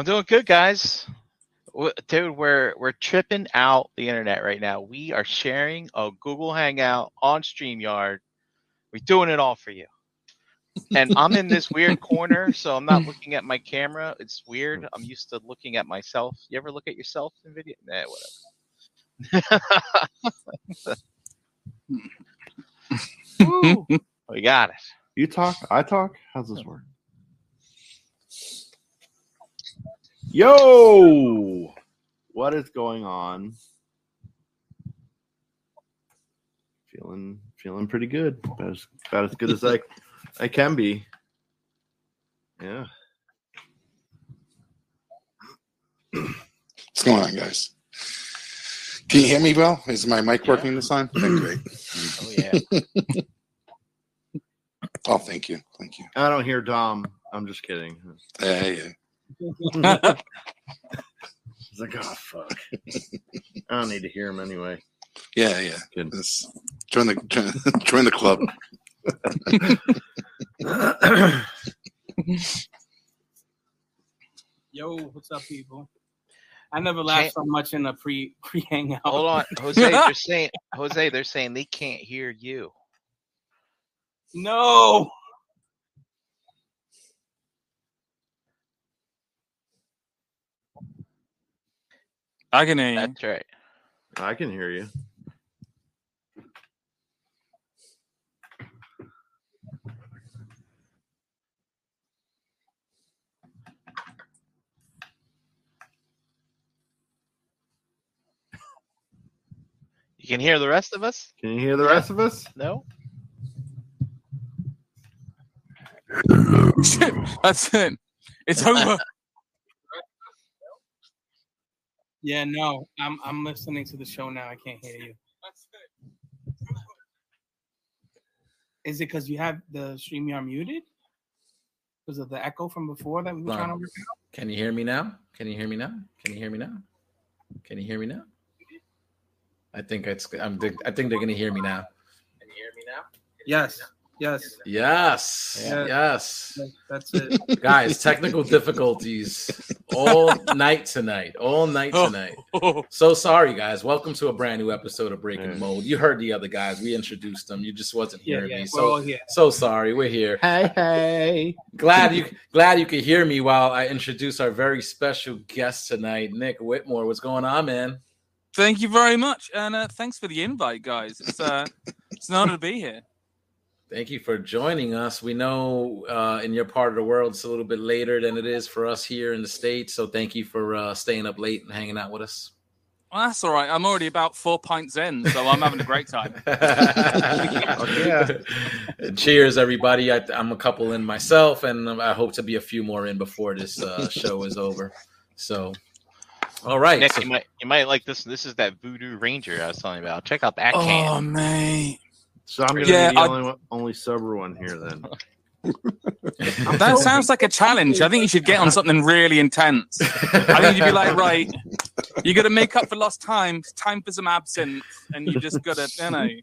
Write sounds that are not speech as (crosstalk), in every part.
I'm doing good, guys. Dude, we're we're tripping out the internet right now. We are sharing a Google Hangout on StreamYard. We're doing it all for you. And I'm in this weird (laughs) corner, so I'm not looking at my camera. It's weird. I'm used to looking at myself. You ever look at yourself in video? Nah, whatever. (laughs) (laughs) We got it. You talk, I talk. How's this work? Yo, what is going on? Feeling, feeling pretty good. About as, about as good as I, I can be. Yeah. What's going on, guys? Can you hear me well? Is my mic working this time? Okay, great. Oh yeah. (laughs) Oh, thank you. Thank you. I don't hear Dom. I'm just kidding. Yeah, (laughs) yeah. He's like, oh fuck. I don't need to hear him anyway. Yeah, yeah. Good. This- join the join, (laughs) join the club. (laughs) Yo, what's up, people? I never laughed so much in a pre pre hangout. Hold on, Jose. They're saying Jose. They're saying they can't hear you. No. I can hear you. That's right. I can hear you. You can hear the rest of us? Can you hear the rest of us? No. (laughs) That's it. It's over. (laughs) Yeah, no. I'm I'm listening to the show now. I can't hear you. Is it because you have the StreamYard muted? Because of the echo from before that we were trying to work out? Can you hear me now? Can you hear me now? Can you hear me now? Can you hear me now? I think it's. I'm. I think they're gonna hear me now. Can you hear me now? Yes. Yes. Yes. Yeah. Yes. That's it. Guys, technical difficulties all night tonight. All night Oh. tonight. So sorry, guys. Welcome to a brand new episode of Breaking Mold. You heard the other guys. We introduced them. You just wasn't hearing yeah, me. So here. so sorry. We're here. Hey, hey. Glad you glad you could hear me while I introduce our very special guest tonight, Nick Whitmore. What's going on, man? Thank you very much, and uh, thanks for the invite, guys. It's uh, it's an honor to be here. Thank you for joining us. We know uh, in your part of the world it's a little bit later than it is for us here in the States. So thank you for uh, staying up late and hanging out with us. Well, that's all right. I'm already about four pints in, so I'm having a great time. (laughs) yeah. Cheers, everybody. I, I'm a couple in myself, and I hope to be a few more in before this uh, show is over. So, all right. Nick, so- you might you might like this. This is that Voodoo Ranger I was telling you about. Check out that Oh, can. mate. So I'm gonna Yeah, be the I- only only sober one here then. (laughs) That sounds like a challenge. I think you should get on something really intense. I think you'd be like, right, you got to make up for lost time. It's time for some absinthe, and you just got to, you know, you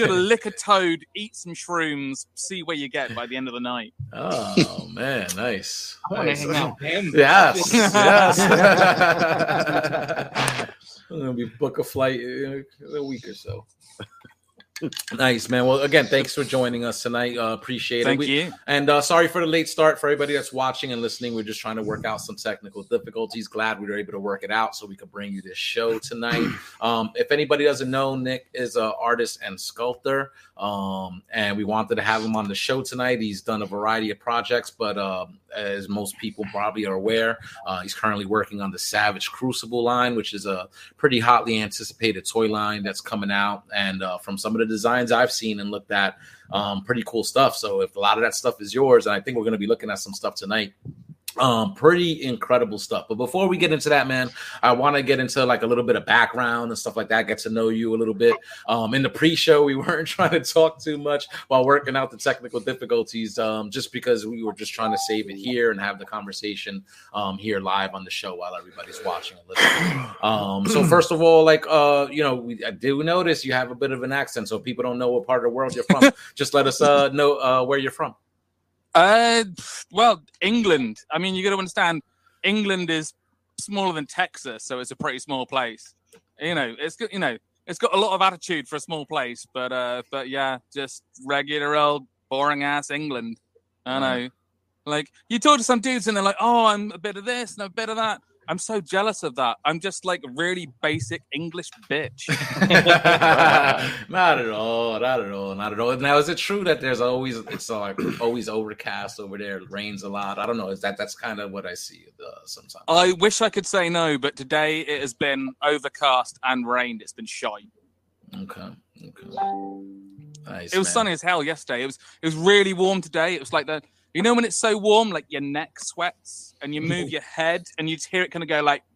got to lick a toad, eat some shrooms, see where you get by the end of the night. Oh man, nice. I wanna nice. hang out with him. Yes, (laughs) yes. (laughs) I'm gonna be book a flight in a week or so. Nice, man. Well, again, thanks for joining us tonight. Uh, appreciate Thank it. We- you. And uh, sorry for the late start for everybody that's watching and listening. We're just trying to work out some technical difficulties. Glad we were able to work it out so we could bring you this show tonight. (clears throat) Um, if anybody doesn't know, Nick is an artist and sculptor, um, and we wanted to have him on the show tonight. He's done a variety of projects, but um, as most people probably are aware, uh, he's currently working on the Savage Crucible line, which is a pretty hotly anticipated toy line that's coming out. And uh, from some of the designs I've seen and looked at, um, pretty cool stuff. So if a lot of that stuff is yours, and I think we're going to be looking at some stuff tonight. Um, pretty incredible stuff. But before we get into that, man, I want to get into like a little bit of background and stuff like that. Get to know you a little bit. Um, in the pre-show, we (laughs) weren't trying to talk too much while working out the technical difficulties, um, just because we were just trying to save it here and have the conversation um, here live on the show while everybody's watching and listening. Um, so (clears throat) first of all, like uh, you know, we I do notice you have a bit of an accent, so people don't know what part of the world you're from. (laughs) just let us uh, know uh, where you're from. Uh, well, England. I mean, you got to understand. England is smaller than Texas, so it's a pretty small place. You know, it's good. You know, it's got a lot of attitude for a small place, but uh, but yeah, just regular old boring ass England. I know. Like you talk to some dudes and they're like, "Oh, I'm a bit of this and a bit of that." I'm so jealous of that. I'm just like really basic English bitch. (laughs) (laughs) not at all, not at all, not at all. Now, is it true that there's always it's uh, like always overcast over there? It rains a lot. I don't know. Is that that's kind of what I see uh, sometimes? I wish I could say no, but today it has been overcast and rained. It's been shite. Okay, okay. Nice, It was man. sunny as hell yesterday. It was it was really warm today. It was like the you know when it's so warm, like your neck sweats and you move (laughs) your head and you just hear it kind of go like. (laughs)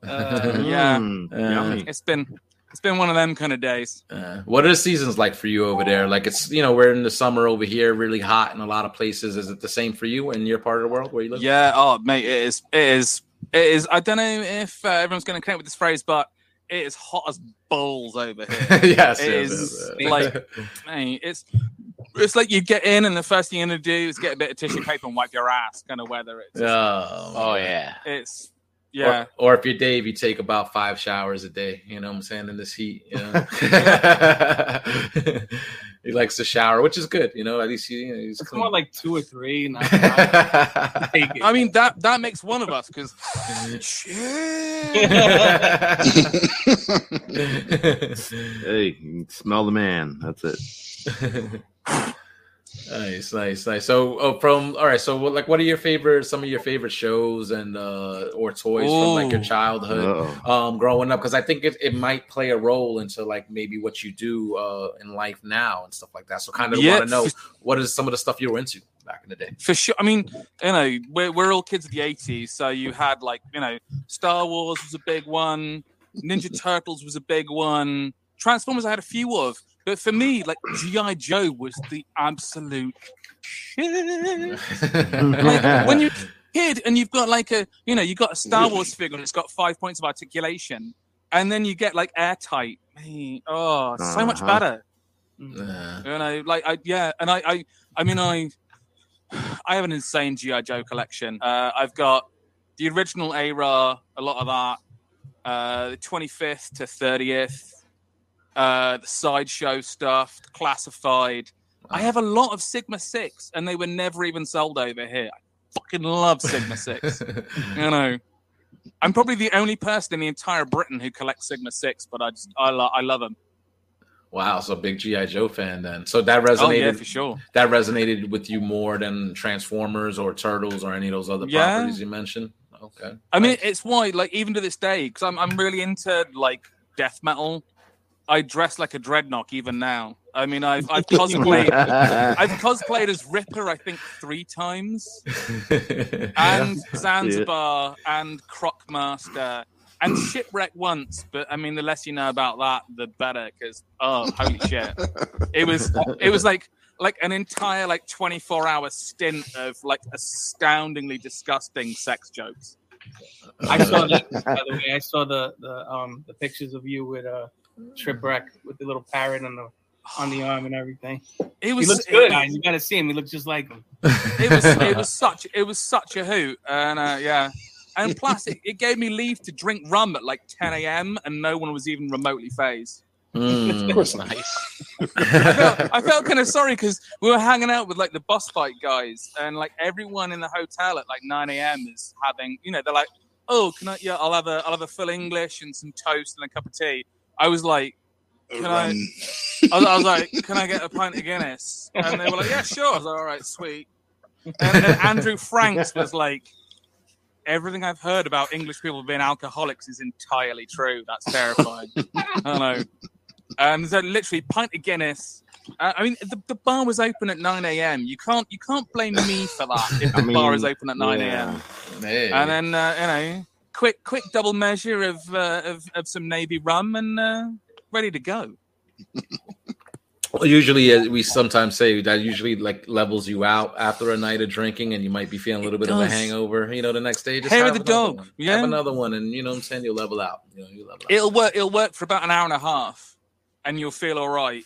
Uh, yeah, Uh, it's been it's been one of them kind of days. Uh, what are the seasons like for you over there? Like it's you know we're in the summer over here, really hot in a lot of places. Is it the same for you in your part of the world where you live? Yeah, oh mate, it is. It is. It is. I don't know if uh, everyone's going to connect with this phrase, but it is hot as balls over here. (laughs) yes, It yes, is yes, yes. like- Mate, it's it's like you get in and the first thing you're going to do is get a bit of tissue paper and wipe your ass, kind of weather. It's oh, Oh yeah. it's yeah. Or, or if you're Dave, you take about five showers a day. You know what I'm saying in this heat. You know? (laughs) he likes to shower, which is good. You know, at least he, he's It's clean. more like two or three. (laughs) And I, take it. I mean that that makes one of us because (laughs) Hey, you can smell the man. That's it. Nice, nice, nice. So, oh, from all right. So, what, like, what are your favorite? Some of your favorite shows and uh or toys from like your childhood, Uh-oh. um, growing up? Because I think it, it might play a role into like maybe what you do uh in life now and stuff like that. So, kind of Yeah, want to know for- what is some of the stuff you were into back in the day. for sure. I mean, you know, we're we're all kids of the '80s, so you had like you know, Star Wars was a big one, Ninja Turtles was a big one, Transformers I had a few of, but for me, like GI Joe was the absolute shit. like when you're kid and you've got like a you know you've got a Star Wars figure and it's got five points of articulation, and then you get like airtight. Man, oh, so much Uh-huh. better. Uh, You know, like I yeah, and I I I mean I I have an insane GI Joe collection. Uh, I've got the original ARA, a lot of that, uh, the 25th to 30th, uh, the sideshow stuff, classified. I have a lot of Sigma Six, and they were never even sold over here. I fucking love Sigma Six. (laughs) you know, I'm probably the only person in the entire Britain who collects Sigma Six, but I just I, lo- I love them. wow, so big GI Joe fan then. So that Oh resonated. yeah, for sure. That resonated with you more than Transformers or Turtles or any of those other Yeah. properties you mentioned. Okay. I mean, it's why, like, even to this day, because I'm I'm really into like death metal. I dress like a dreadnought even now. I mean, I've I've (laughs) cosplayed (laughs) I've cosplayed as Ripper, I think, three times, (laughs) and Zanzibar and Crocmaster and (clears throat) Shipwreck once. But I mean, the less you know about that, the better. Because oh, holy shit, it was it was like like an entire like 24 hour stint of like astoundingly disgusting sex jokes. I saw that. By the way, I saw the the um the pictures of you with uh Shipwreck with the little parrot on the on the arm and everything. It He was looks good, guys. You gotta see him. He looks just like him. (laughs) it was it was (laughs) such it was such a hoot and uh, yeah and plus it, it gave me leave to drink rum at like 10 a.m and no one was even remotely phased Mm. Of course. Nice. (laughs) i felt, I felt kind of sorry because we were hanging out with like the boss fight guys and like everyone in the hotel at like 9 a.m is having you know they're like oh can i yeah i'll have a i'll have a full english and some toast and a cup of tea i was like Can I- I was, I was like, "Can I get a pint of Guinness?" And they were like, "Yeah, sure." I was like, "All right, sweet." And, then Andrew Franks was like, "Everything I've heard about English people being alcoholics is entirely true. That's terrifying." I don't know. And so, literally, pint of Guinness. Uh, I mean, the, the bar was open at nine a.m. You can't you can't blame me for that if (laughs) the I bar is open at nine yeah. a.m. Hey. And then uh, you know, quick quick double measure of uh, of, of some navy rum and uh, ready to go. Well, usually uh, we sometimes say that usually like levels you out after a night of drinking, and you might be feeling a little It bit of a hangover. You know, the next day, just Hair of the another dog, one. yeah. have another one, and you know what I'm saying. You'll level out. You know, you level out. It'll work. It'll work for about an hour and a half, and you'll feel all right.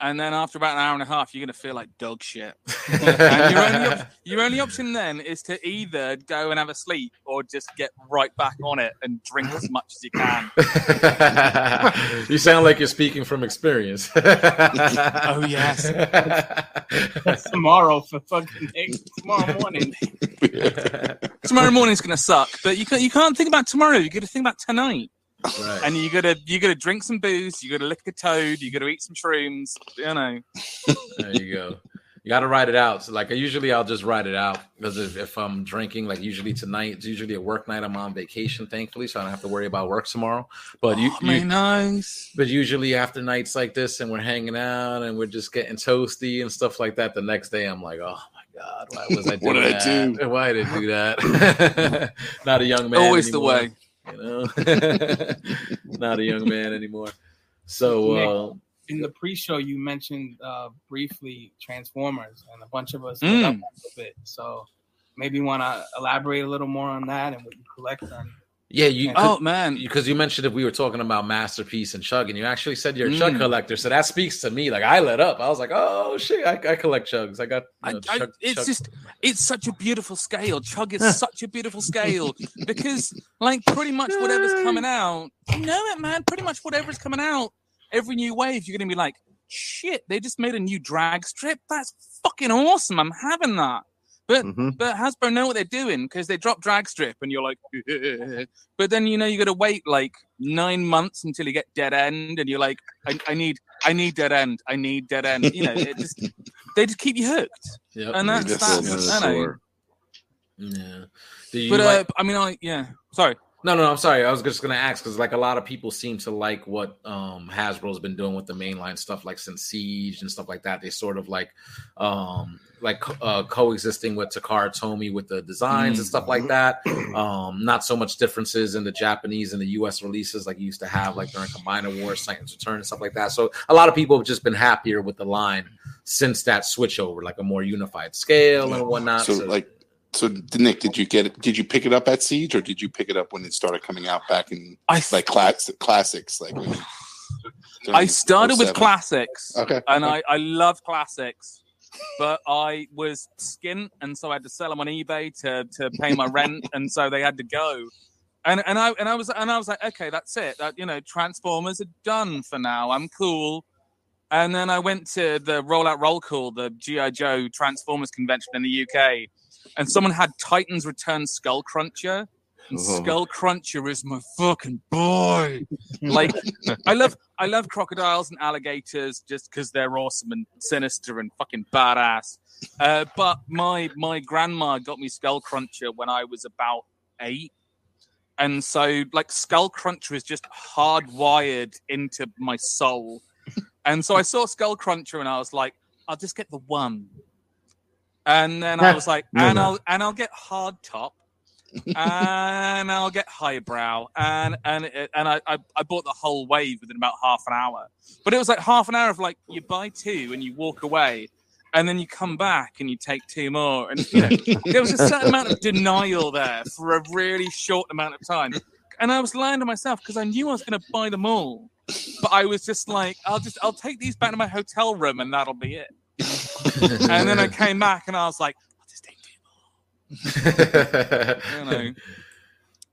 And then after about an hour and a half, you're gonna feel like dog shit. (laughs) and your only, op- your only option then is to either go and have a sleep or just get right back on it and drink as much as you can. (laughs) you sound like you're speaking from experience. (laughs) Oh, yes. That's tomorrow for fucking tomorrow morning. Tomorrow morning's gonna suck, but you can't, you can't think about tomorrow. You got to think about tonight, Right. and you gotta you gotta drink some booze, you gotta lick a toad, you gotta eat some shrooms. You know, There you go. You got to write it out. So, like, usually I'll just write it out because if, if I'm drinking, like, usually tonight, it's usually a work night. I'm on vacation, thankfully, so I don't have to worry about work tomorrow. But oh, you, oh, you nice. but usually after nights like this, and we're hanging out and we're just getting toasty and stuff like that, the next day I'm like, oh my god, why was I (laughs) doing What did I that? do? Why did I do that? (laughs) Not a young man. Always the way. You know, (laughs) not a young man anymore. So. Uh, In the pre-show, you mentioned uh, briefly Transformers, and a bunch of us Mm. up a bit. So maybe want to elaborate a little more on that and what you collect on. Yeah, you. Oh man, because you mentioned if we were talking about masterpiece and chug, and you actually said you're a chug Mm. collector, so that speaks to me. Like I lit up. I was like, oh shit, I, I collect chugs. I got. you know, I, chug- it's chug- just it's such a beautiful scale. Chug is such a beautiful scale because like pretty much whatever's (laughs) coming out, you know it, man. Pretty much whatever's coming out, every new wave, you're gonna be like, shit, they just made a new drag strip. That's fucking awesome. I'm having that. But Mhm. but Hasbro know what they're doing because they drop drag strip and you're like, (laughs) but then you know you got to wait like nine months until you get dead end and you're like, I, I need I need dead end, I need dead end. You know, it just (laughs) they just keep you hooked. Yep. and that's Yes, that's I know. Yeah. Do you But uh, like- I mean, I yeah. Sorry. No, no, I'm sorry. I was just gonna ask because like a lot of people seem to like what um Hasbro's been doing with the mainline stuff, like since Siege and stuff like that. They sort of like um like uh, coexisting with Takara Tomy with the designs and stuff like that. Um, not so much differences in the Japanese and the US releases like you used to have like during Combiner Wars, Titans Return, and stuff like that. So a lot of people have just been happier with the line since that switch over, like a more unified scale and whatnot. So, like, so Nick, did you get it? Did you pick it up at Siege, or did you pick it up when it started coming out back in I like class, classics? Like, when, I started with oh classics, Okay, and I I love classics. But I was skint, and so I had to sell them on eBay to, to pay my rent, (laughs) and so they had to go. And and I and I was and I was like, okay, that's it. That you know, Transformers are done for now. I'm cool. And then I went to the Rollout Roll Call, the GI Joe Transformers convention in the UK, and someone had Titans Return Skull Cruncher. And Oh. Skull Cruncher is my fucking boy. Like I love I love crocodiles and alligators just because they're awesome and sinister and fucking badass. Uh, but my my grandma got me Skull Cruncher when I was about eight, and so like Skull Cruncher is just hardwired into my soul. And so I saw Skull Cruncher and I was like, I'll just get the one. And then I was like, and. I'll and I'll get hard top, and I'll get highbrow, and and it- and I, I I bought the whole wave within about half an hour. But it was like half an hour of like you buy two and you walk away, and then you come back and you take two more, and you know there was a certain amount of denial there for a really short amount of time. And I was lying to myself because I knew I was going to buy them all, but I was just like, I'll just I'll take these back to my hotel room and that'll be it. (laughs) And then I came back and I was like, I'll just you know.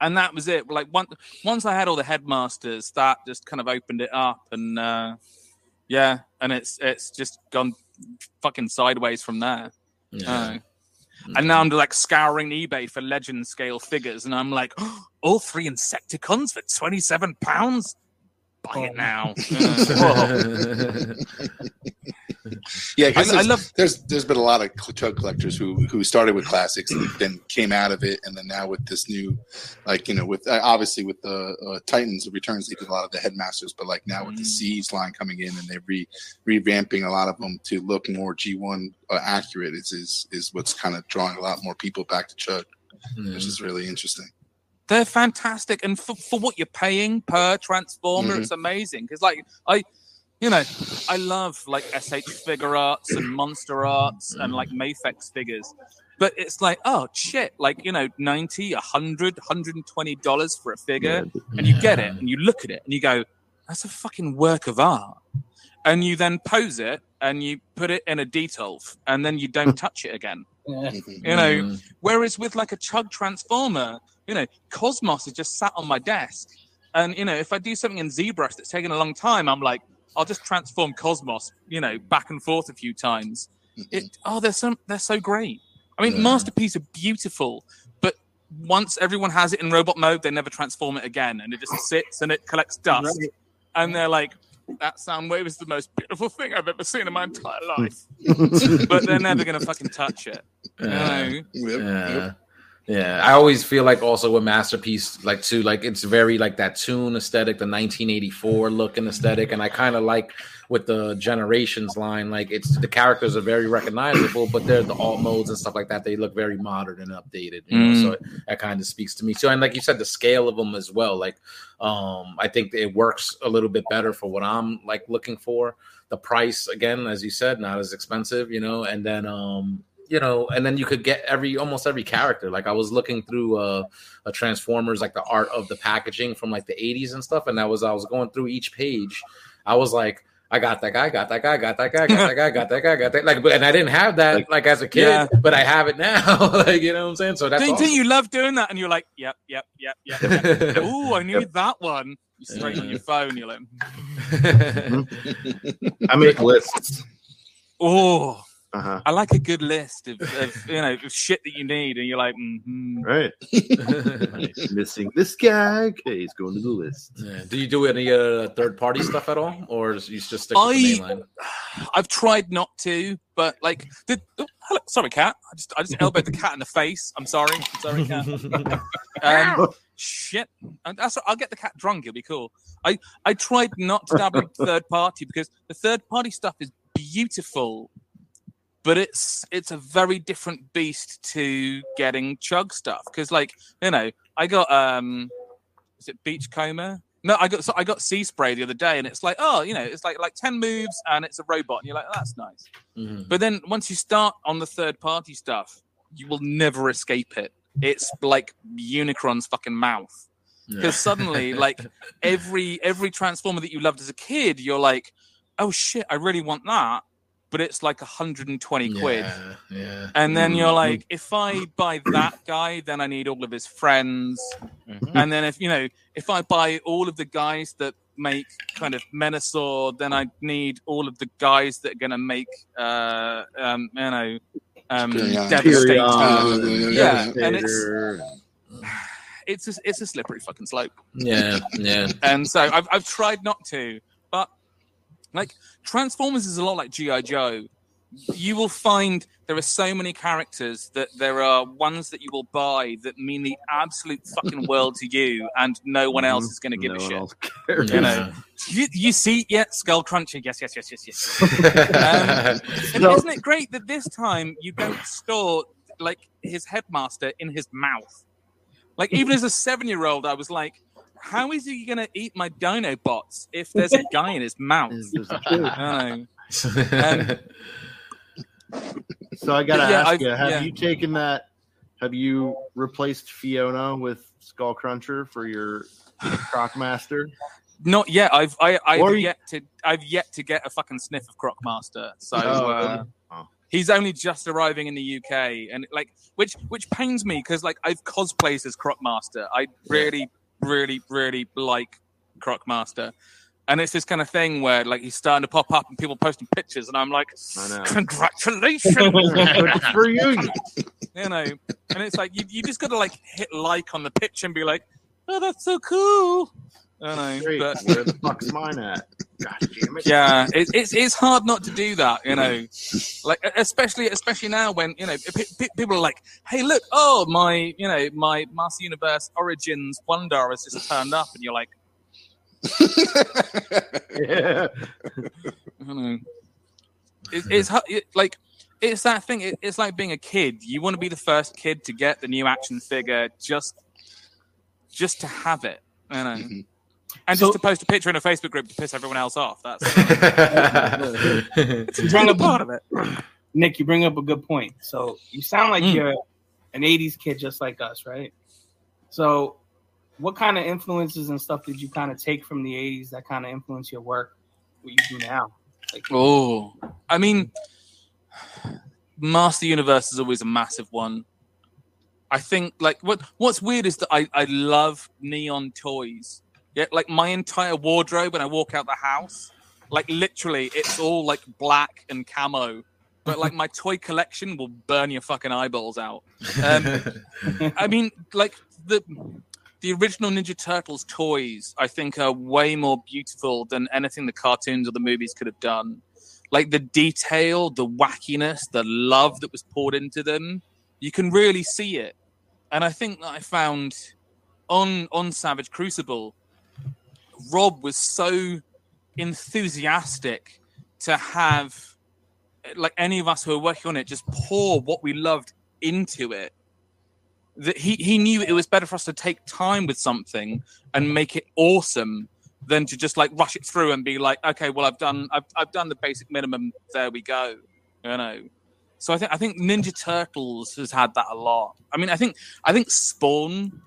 And that was it. Like once once I had all the headmasters, that just kind of opened it up, and uh, yeah, and it's it's just gone fucking sideways from there. Yeah. Uh, and now I'm like scouring eBay for legend scale figures, and I'm like, (gasps) all three Insecticons for twenty seven pounds. Buy it now. (laughs) (laughs) (laughs) Yeah, I, because I love there's there's been a lot of chug collectors who who started with classics and then came out of it, and then now with this new, like you know, with uh, obviously with the uh, Titans, the returns they did a lot of the headmasters, but like now with the Mm. Siege line coming in and they're re revamping a lot of them to look more G1 uh, accurate is is is what's kind of drawing a lot more people back to chug, Yeah. which is really interesting. they're fantastic and for, for what you're paying per transformer Mhm. it's amazing because like i you know i love like sh Figuarts and monster arts and like mafex figures but it's like oh shit like you know 90 100 120 dollars for a figure and you get it and you look at it and you go that's a fucking work of art and you then pose it and you put it in a detolf and then you don't (laughs) touch it again. You know, Mm. Whereas with like a chug transformer, you know, Cosmos is just sat on my desk. And you know, if I do something in ZBrush that's taken a long time, I'm like, I'll just transform Cosmos, you know, back and forth a few times. Mm-hmm. It oh, they're so they're so great. I mean, Yeah. masterpiece are beautiful, but once everyone has it in robot mode, they never transform it again, and it just (laughs) sits and it collects dust. Right. And they're like, that Soundwave is the most beautiful thing I've ever seen in my entire life. (laughs) but they're never gonna fucking touch it. You know? Yep, Yeah. Yeah, I always feel like also with masterpiece, like too, like it's very like that toon aesthetic, the 1984 look and aesthetic, and I kind of like with the generations line, like it's the characters are very recognizable, but they're the alt modes and stuff like that. They look very modern and updated, you know. So that kind of speaks to me too, and like you said, the scale of them as well. Like, um, I think it works a little bit better for what I'm like looking for. The price, again, as you said, not as expensive, you know, and then um you know, and then you could get every almost every character. Like I was looking through uh, a Transformers, like the art of the packaging from like the '80s and stuff, and that was I was going through each page. I was like, I got that guy, got that guy, got that guy, got that guy, got that guy, got that. Like, but and I didn't have that like, as a kid, Yeah. but I have it now. (laughs) like, you know what I'm saying? So that's Didn't awesome. you love doing that? And you're like, yep, yep, yep, yep. yep. (laughs) Oh, I need that one. You straight on your (laughs) phone. You're like, I make lists. oh, Uh-huh. I like a good list of, of you know of shit that you need, and you're like, mm-hmm. Right. (laughs) Nice. Missing this guy. Okay, he's going to the list. Yeah. Do you do any uh, third party stuff at all, or is you just stick with the I- main line? (sighs) I've tried not to, but like, the, oh, hello, sorry, cat. I just I just elbowed the cat in the face. I'm sorry. I'm sorry, cat. (laughs) Um, shit. And That's I'll get the cat drunk. It'll be cool. I I tried not to dabble in third party because the third party stuff is beautiful, but it's it's a very different beast to getting chug stuff. Because like you know, I got um, is it Beachcomber? No, I got so I got Sea Spray the other day, and it's like oh, you know, it's like like ten moves, and it's a robot, and you're like, oh, that's nice. Mhm. But then once you start on the third party stuff, you will never escape it. It's like Unicron's fucking mouth. Because suddenly, like (laughs) every every transformer that you loved as a kid, you're like, oh shit, I really want that. But it's like 120 quid. Yeah, yeah. And then you're Mhm. like, if I buy that guy, then I need all of his friends. Mhm. And then if you know, if I buy all of the guys that make kind of Menasor, then I need all of the guys that are gonna make uh um you know um Tyrion. Devastator. Tyrion, Yeah, and it's- (sighs) It's a, it's a slippery fucking slope. Yeah, yeah. (laughs) and so I've, I've tried not to but like transformers is a lot like gi joe. You will find there are so many characters that there are ones that you will buy that mean the absolute fucking (laughs) world to you and no one else is going to give No a shit. You know, you, you see yeah skull cruncher yes yes yes yes yes. (laughs) Um, and isn't it great that this time you don't store like his headmaster in his mouth? Like even as a seven-year-old, I was like, "How is he going to eat my Dinobots if there's a (laughs) guy in his mouth?" This is true. I don't. (laughs) So I gotta Yeah, ask I've- you: Have yeah. you taken that? Have you replaced Fiona with Skull Cruncher for your Crockmaster? Not yet. I've I, I've Or you- yet to I've yet to get a fucking sniff of Crockmaster. So Oh, uh. Oh. he's only just arriving in the UK, and like which which pains me because like I've cosplayed as Crockmaster. I really really really like Crockmaster. And it's this kind of thing where like he's starting to pop up and people posting pictures, and I'm like, congratulations, (laughs) for you. you know. And it's like you, you just got to like hit like on the picture and be like, oh, that's so cool. I know, Great. but Where the fuck's mine at? God damn it. yeah, it, it's it's hard not to do that, you know. (laughs) Like especially especially now when you know pe- pe- people are like, "Hey, look! Oh, my you know my Master Universe Origins Wonder has just turned up," and you're like, (laughs) Yeah. I don't know. It, it's it, like it's that thing. It, it's like being a kid. You want to be the first kid to get the new action figure, just just to have it, you know, Mhm. And So- just to post a picture in a Facebook group to piss everyone else off. That's (laughs) it's bring a up part of it. Nick, you bring up a good point. So you sound like Mm. you're an '80s kid, just like us, right? So, what kind of influences and stuff did you kind of take from the '80s that kind of influence your work? What you do now? Oh, I mean, Master Universe is always a massive one. I think like what what's weird is that I I love neon toys. Yeah, like my entire wardrobe when I walk out the house, like literally, it's all like black and camo. But like my toy collection will burn your fucking eyeballs out. Um, (laughs) I mean, like the the original Ninja Turtles toys, I think, are way more beautiful than anything the cartoons or the movies could have done. Like the detail, the wackiness, the love that was poured into them, you can really see it. And I think that I found on on Savage Crucible, Rob was so enthusiastic to have like any of us who are working on it just pour what we loved into it that he, he knew it was better for us to take time with something and make it awesome than to just like rush it through and be like okay well i've done i've, I've done the basic minimum. There we go you know? So i think i think ninja turtles has had that a lot. I mean i think i think spawn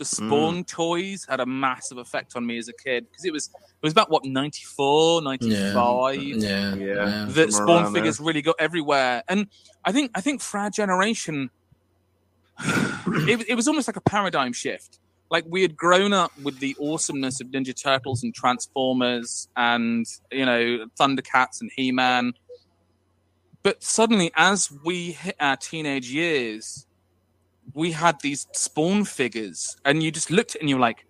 the hmm. spawn toys had a massive effect on me as a kid because it was it was about what 94 95 yeah, Yeah. that somewhere Spawn around figures really got everywhere. And I think I think for our generation, (sighs) it, it was almost like a paradigm shift. Like we had grown up with the awesomeness of Ninja Turtles and Transformers and you know Thundercats and He Man. But suddenly, as we hit our teenage years, we had these Spawn figures, and you just looked at it and you were like,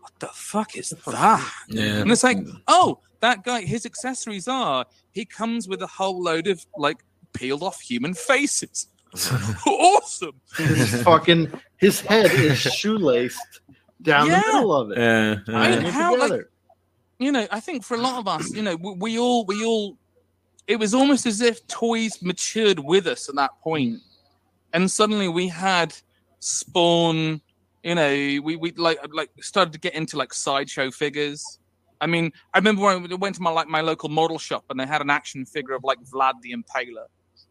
"What the fuck is that?" yeah. And it's like, oh, that guy, his accessories are he comes with a whole load of like peeled off human faces. (laughs) (laughs) awesome. His fucking his head is (laughs) shoelaced down Yeah. the middle of it. yeah, I- Tying it how, like- You know, I think for a lot of us, you know, we, we all, we all, it was almost as if toys matured with us at that point. And suddenly we had Spawn, you know, we, we like, like started to get into like sideshow figures. I mean, I remember when I went to my like my local model shop and they had an action figure of like Vlad the Impaler,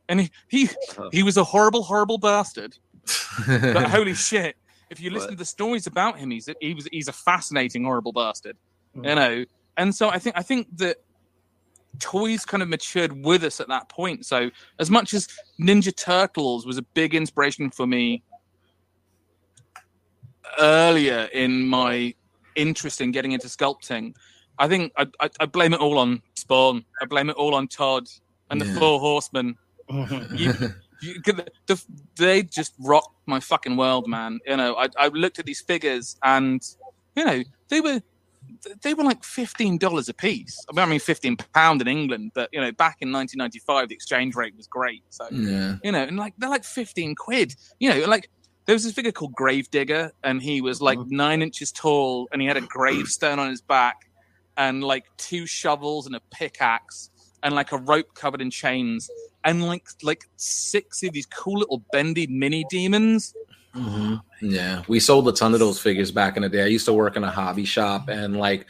and he he, he was a horrible, horrible bastard. But (laughs) holy shit! If you listen But- to the stories about him, he's a, he was he's a fascinating, horrible bastard. Mm. You know, and so I think I think that toys kind of matured with us at that point. So as much as Ninja Turtles was a big inspiration for me earlier in my interest in getting into sculpting, I think I, I, I blame it all on Spawn. I blame it all on Todd and the Four Horsemen. (laughs) You, you, the, the, they just rocked my fucking world, man. You know, I, I looked at these figures and, you know, they were they were like fifteen dollars a piece. I mean, I mean, fifteen pound in England, but you know, back in 1995, the exchange rate was great. So yeah. you know, and like they're like fifteen quid. You know, like there was this figure called Gravedigger, and he was like mm-hmm. nine inches tall, and he had a gravestone on his back, and like two shovels and a pickaxe, and like a rope covered in chains, and like like six of these cool little bendy mini demons. Mhm. Yeah, we sold a ton of those figures back in the day. I used to work in a hobby shop, and like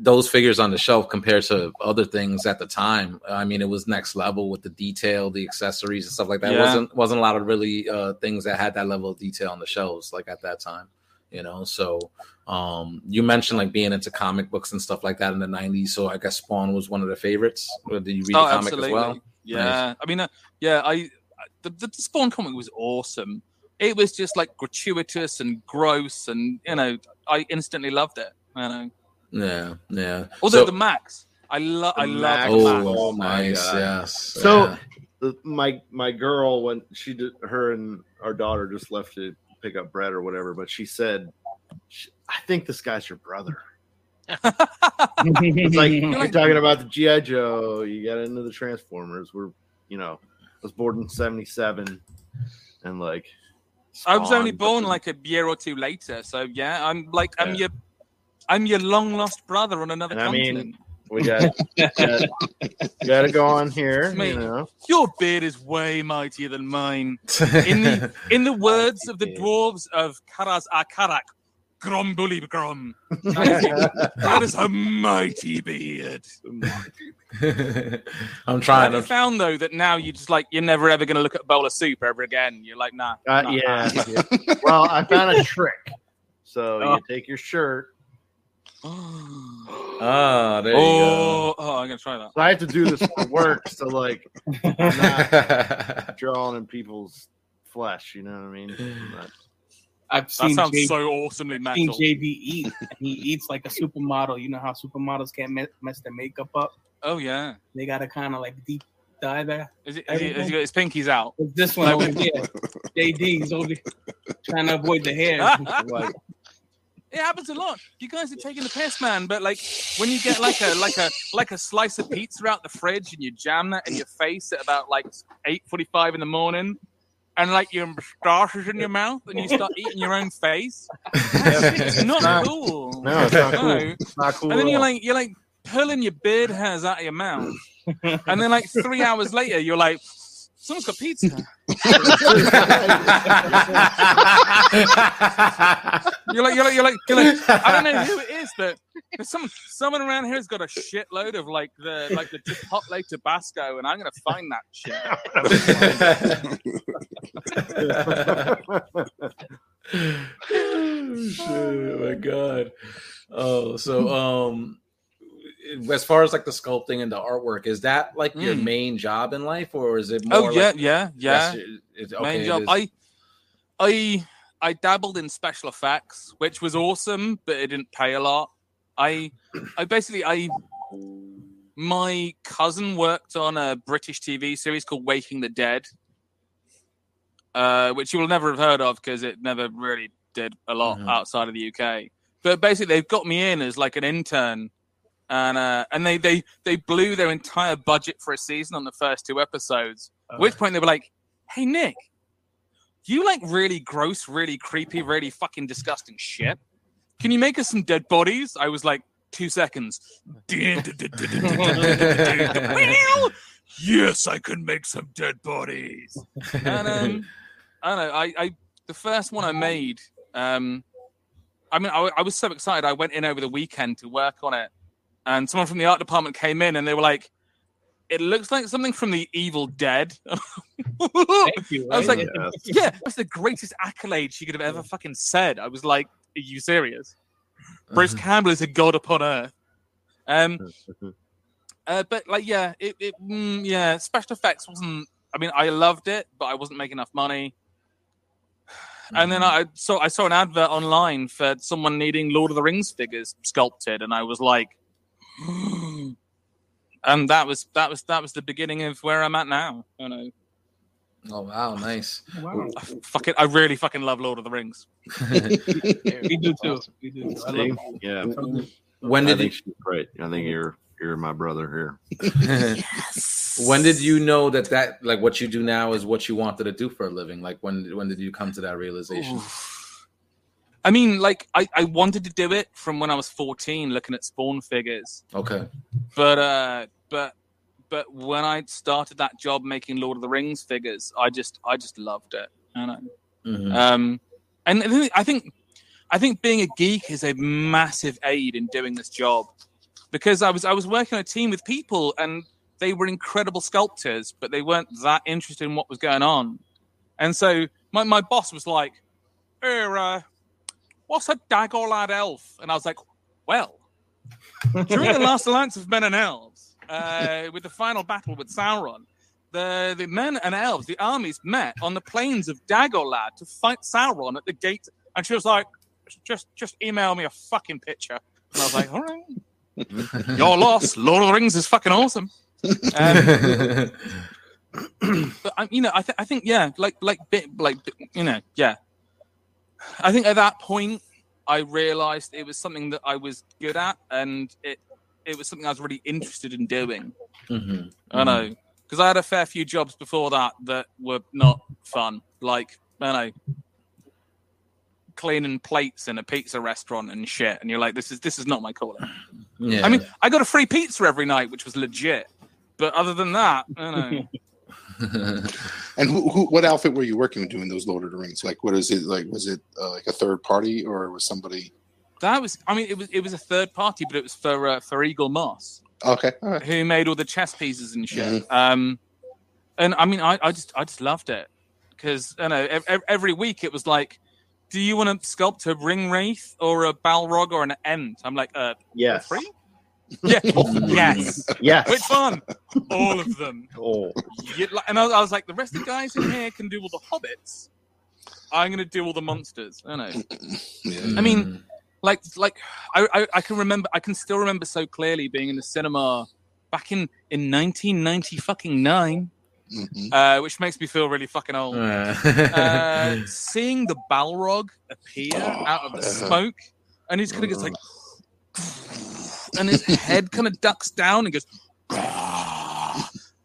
those figures on the shelf compared to other things at the time, I mean, it was next level with the detail, the accessories, and stuff like that. Yeah. wasn't wasn't a lot of really uh, things that had that level of detail on the shelves like at that time. You know, so um, you mentioned like being into comic books and stuff like that in the '90s. So I guess Spawn was one of the favorites. Or did you read oh, the comic absolutely. as well? Yeah, I mean, uh, yeah, I I- the, the Spawn comic was awesome. It was just like gratuitous and gross, and you know, I instantly loved it. You know, Yeah, yeah. although So- the Maxx, I love, I The love Maxx. the Oh, Oh my nice. God. Yes. So yeah. my my girl when she did her and our daughter just left to pick up bread or whatever, but she said, "I think this guy's your brother." It's like (laughs) you're talking about the GI Joe. You got into the Transformers. We're you know, I was born in '77, and like I was only born but- like a year or two later, so yeah, I'm like I'm Yeah. your I'm your long lost brother on another And I mean, continent. we got got to go on here. Mate. You know, Your beard is way mightier than mine. In the (laughs) in the words of the dwarves of Karaz uh, Akarak, Grombully Grom. (laughs) That is a mighty beard. (laughs) I'm Have trying you to. found though that now you just like you're never ever gonna look at a bowl of soup ever again? You're like, nah. Uh, nah. yeah, yeah. (laughs) Well, I found a trick. So Oh. you take your shirt, (gasps) Ah, there you oh, oh, I'm gonna try that. So I have to do this for work, so like go. drawing in people's flesh. You know what I mean? But- I've That seen sounds J- so awesomely I've seen metal. JB eat. and He eats like a supermodel. You know how supermodels can't me- mess their makeup up. Oh yeah. They gotta kind of like deep dye there. Is it? Is he, has he got his pinkies out? But this one over here, JD's over trying to avoid the hair. like (laughs) It happens a lot. You guys are taking the piss, man. But like when you get like a like a like a slice of pizza out the fridge and you jam that in your face at about like eight forty five in the morning, and like your moustache is in your mouth and you start (laughs) eating your own face, it's not not- cool. no, it's not cool. No. It's not cool. And then you're like you're like pulling your beard hairs out of your mouth, and then like three hours later you're like, someone's (laughs) got pizza. You're like, you're like, you're like, you're like, I don't know who it is, but there's some someone around here has got a shitload of like the like the Chipotle Tabasco, and I'm gonna find that shit. (laughs) oh, shit, oh my god. Oh, so um as far as like the sculpting and the artwork, is that like your Mm. main job in life or is it more Oh yeah, like yeah, yeah. It- it- Main job. is- I, I, I dabbled in special effects, which was awesome, but it didn't pay a lot. I, I basically I. My cousin worked on a British TV series called Waking the Dead, uh, which you will never have heard of because it never really did a lot Mhm. outside of the UK. But basically, they've got me in as like an intern, and uh, and they they they blew their entire budget for a season on the first two episodes. At which point they were like, "Hey Nick, you like really gross, really creepy, really fucking disgusting shit. Can you make us some dead bodies?" I was like, two seconds. (laughs) yes, I can make some dead bodies. And um, I don't know. I, I the first one I made. Um, I mean, I, I was so excited. I went in over the weekend to work on it, and someone from the art department came in, and they were like, "It looks like something from the Evil Dead." (laughs) Thank you. I was like, Yeah. yeah, that's the greatest accolade she could have ever fucking said. I was like, are you serious? Bruce Campbell is a god upon earth. Um, uh, but like, yeah, it, it mm, yeah, special effects wasn't. I mean, I loved it, but I wasn't making enough money. And then I saw I saw an advert online for someone needing Lord of the Rings figures sculpted, and I was like, and (gasps) um, that was that was that was the beginning of where I'm at now. You know, Oh wow, nice. Oh, wow. I fucking, I really fucking love Lord of the Rings. (laughs) (laughs) We do too. We do too. I Yeah. when did I think you she's great. I think you're you're my brother here. yes. (laughs) when did you know that that like what you do now is what you wanted to do for a living? Like when when did you come to that realization? Oof. I mean, like I, I wanted to do it from when I was 14, looking at Spawn figures. Okay. But uh, but but when I started that job making Lord of the Rings figures, I just I just loved it. You know? Mhm. Um, and I think- I think being a geek is a massive aid in doing this job because I was I was working on a team with people and they were incredible sculptors, but they weren't that interested in what was going on. And so my, my boss was like, hey, uh, what's a Dagorlad elf? And I was like, well, during the last alliance of men and elves, uh, with the final battle with Sauron, the, the men and elves, the armies met on the plains of Dagorlad to fight Sauron at the gate. And she was like, just just email me a fucking picture. And I was like, all right, (laughs) your loss. Lord of the Rings is fucking awesome. Um, (laughs) but I, you know, I, th- I think yeah, like like bit like you know, yeah. I think at that point, I realized it was something that I was good at, and it it was something I was really interested in doing. Mhm. I know because I had a fair few jobs before that that were not fun, like I know cleaning plates in a pizza restaurant and shit, and you're like, this is this is not my calling. Yeah. I mean, I got a free pizza every night, which was legit. But other than that, I don't know. (laughs) And who, who, what outfit were you working with doing those Lord of the Rings? Like, what is it? Like, was it uh, like a third party or was somebody? that was, I mean, it was it was a third party, but it was for uh, for Eaglemoss, Okay, all right. who made all the chess pieces and shit. Um, and I mean, I, I just I just loved it because you know ev- ev- every week it was like do you want to sculpt a Ringwraith or a balrog or an ent? I'm like, uh, Yes. three? Yeah, (laughs) yes. Yes. Which one? All of them. Oh. You- like- and I was, I was like, the rest of the guys in here can do all the hobbits. I'm gonna do all the monsters. I know. Yeah. I mean, like, like I, I, I can remember, I can still remember so clearly being in the cinema back in in 1990 fucking nine, Mhm. uh, which makes me feel really fucking old. Uh, Uh, (laughs) seeing the Balrog appear out of the smoke, and he's kind of gets like, and his head kind of ducks down and goes,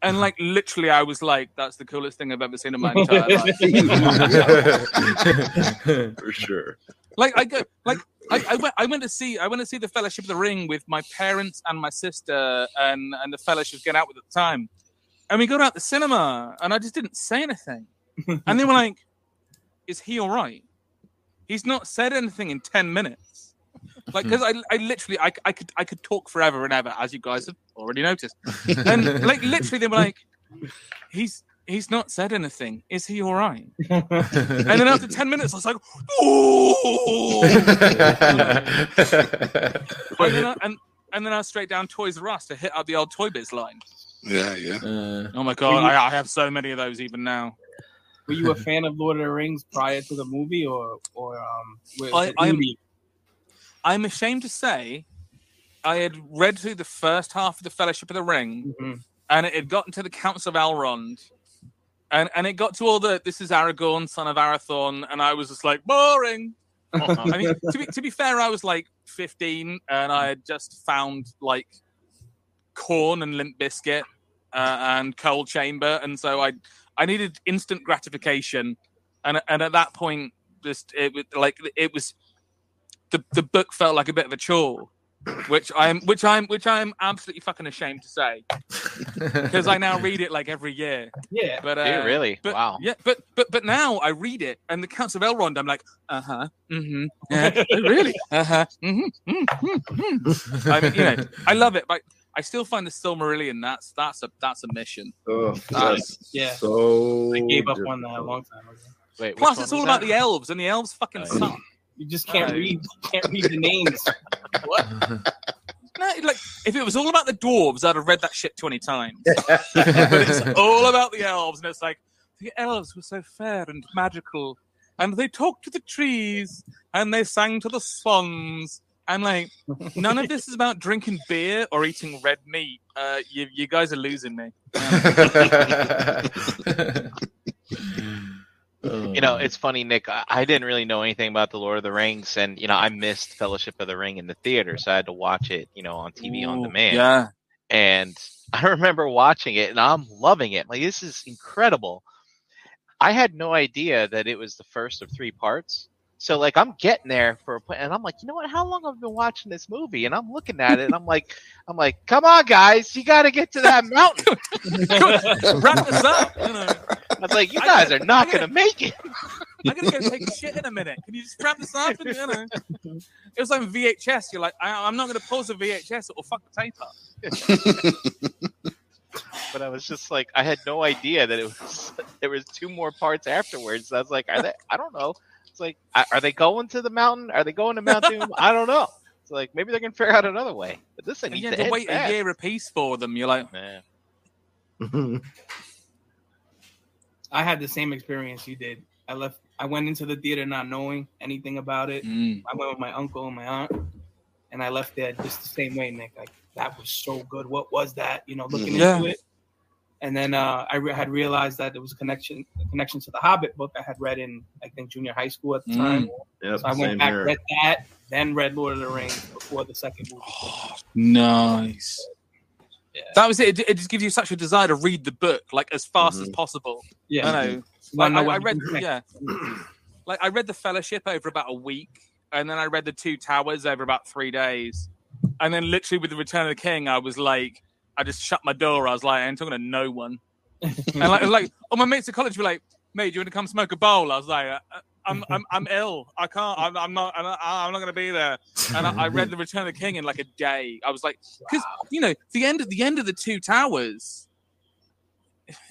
and like literally, I was like, "That's the coolest thing I've ever seen in my entire life." (laughs) For sure. like I go, like I, I went, I went to see, I went to see the Fellowship of the Ring with my parents and my sister and and the fella she was getting out with at the time, and we got out the cinema, and I just didn't say anything, and they were like, "Is he all right?" He's not said anything in ten minutes, like because I, I literally, I, I could, I could talk forever and ever, as you guys have already noticed, (laughs) and like literally, they were like, "He's." He's not said anything. Is he all right? (laughs) And then after 10 minutes, I was like, oh! and, then I, and, and then I was straight down Toys R Us to hit up the old Toy Biz line. Yeah, yeah. Uh, Oh my god, I, I have so many of those even now. Were you a fan of Lord of the Rings prior to the movie, or or um? was I- it I'm- movie? I'm ashamed to say, I had read through the first half of the Fellowship of the Ring, Mhm. and it had gotten to the Council of Elrond, and and it got to all the this is Aragorn, son of Arathorn, and I was just like boring. (laughs) I mean, to be to be fair, I was like 15, and I had just found like Korn and Limp Bizkit uh, and Coal Chamber, and so I I needed instant gratification, and and at that point, just it was like it was the the book felt like a bit of a chore. Which I'm, which I'm, which I'm absolutely fucking ashamed to say (laughs) because I now read it like every year. Yeah. But uh, you really? but, wow. Yeah, but but but now I read it and the Council of Elrond, I'm like, uh huh, mm-hmm, yeah, (laughs) really, uh huh, mm-hmm, mm-hmm. I mean, you know, I love it, but I still find the Silmarillion. That's that's a that's a mission. Oh, That's- Yeah. so. I gave up different. on that a long time ago. Wait, Plus, it's all about that? the elves, and the elves fucking Oh, suck. You just can't Right. read can't read the names. (laughs) what? (laughs) No, like if it was all about the dwarves, I'd have read that shit twenty times. (laughs) but it's all about the elves, and it's like the elves were so fair and magical, and they talked to the trees, and they sang to the swans, and like none of this is about drinking beer or eating red meat. Uh, you, you guys are losing me. You know, it's funny, Nick. I, I didn't really know anything about the Lord of the Rings, and you know, I missed Fellowship of the Ring in the theater, so I had to watch it, you know, on TV on demand. Yeah, And (laughs) I remember watching it, and I'm loving it. Like, this is incredible. I had no idea that it was the first of three parts. So, like, I'm getting there for a point, and I'm like, you know what? How long have I been watching this movie? And I'm looking at it, and I'm like, I'm like, come on, guys, you got to get to that mountain. (laughs) wrap this up. You know, I was like, you guys gotta- are not gotta- gonna make it. I'm gonna go take shit in a minute. Can you just wrap this up? And, you know, it was like VHS. You're like, I, I'm not gonna pause the VHS. It will fuck the tape up. (laughs) But I was just like, I had no idea that it was. There was two more parts afterwards. I was like, are they? I don't know. It's like, are are they going to the mountain? Are they going to Mount Doom? I don't know. It's like maybe they're gonna figure out another way. But this thing And needs you to have to wait fast. a year apiece for them. You're like, Man. (laughs) I had the same experience you did. I left. I went into the theater not knowing anything about it. mm, I went with my uncle and my aunt, and I left there just the same way, Nick. Like that was so good. What was that? You know, looking Yeah. into it. And then uh, I re- had realized that there was a connection, a connection to the Hobbit book I had read in, I think, junior high school at the Mm. time. Yep, So I same went back, here. read that, then read Lord of the Rings before the second movie. nice. Yeah. That was it. it. It just gives you such a desire to read the book like as fast as Mhm. possible. Yeah, I know. You Like, wanna I, I read, yeah. (clears throat) Like I read the Fellowship over about a week, and then I read the Two Towers over about three days, and then literally with the Return of the King, I was like, I just shut my door. I was like, I ain't talking to no one. (laughs) and like, like, oh, my mates at college were like, mate, do you want to come smoke a bowl? I was like, uh, I'm, I'm, I'm ill. I can't. I'm, I'm not. I'm not, I'm not going to be there. And I, I read the Return of the King in like a day. I was like, because you know, the end of the end of the Two Towers.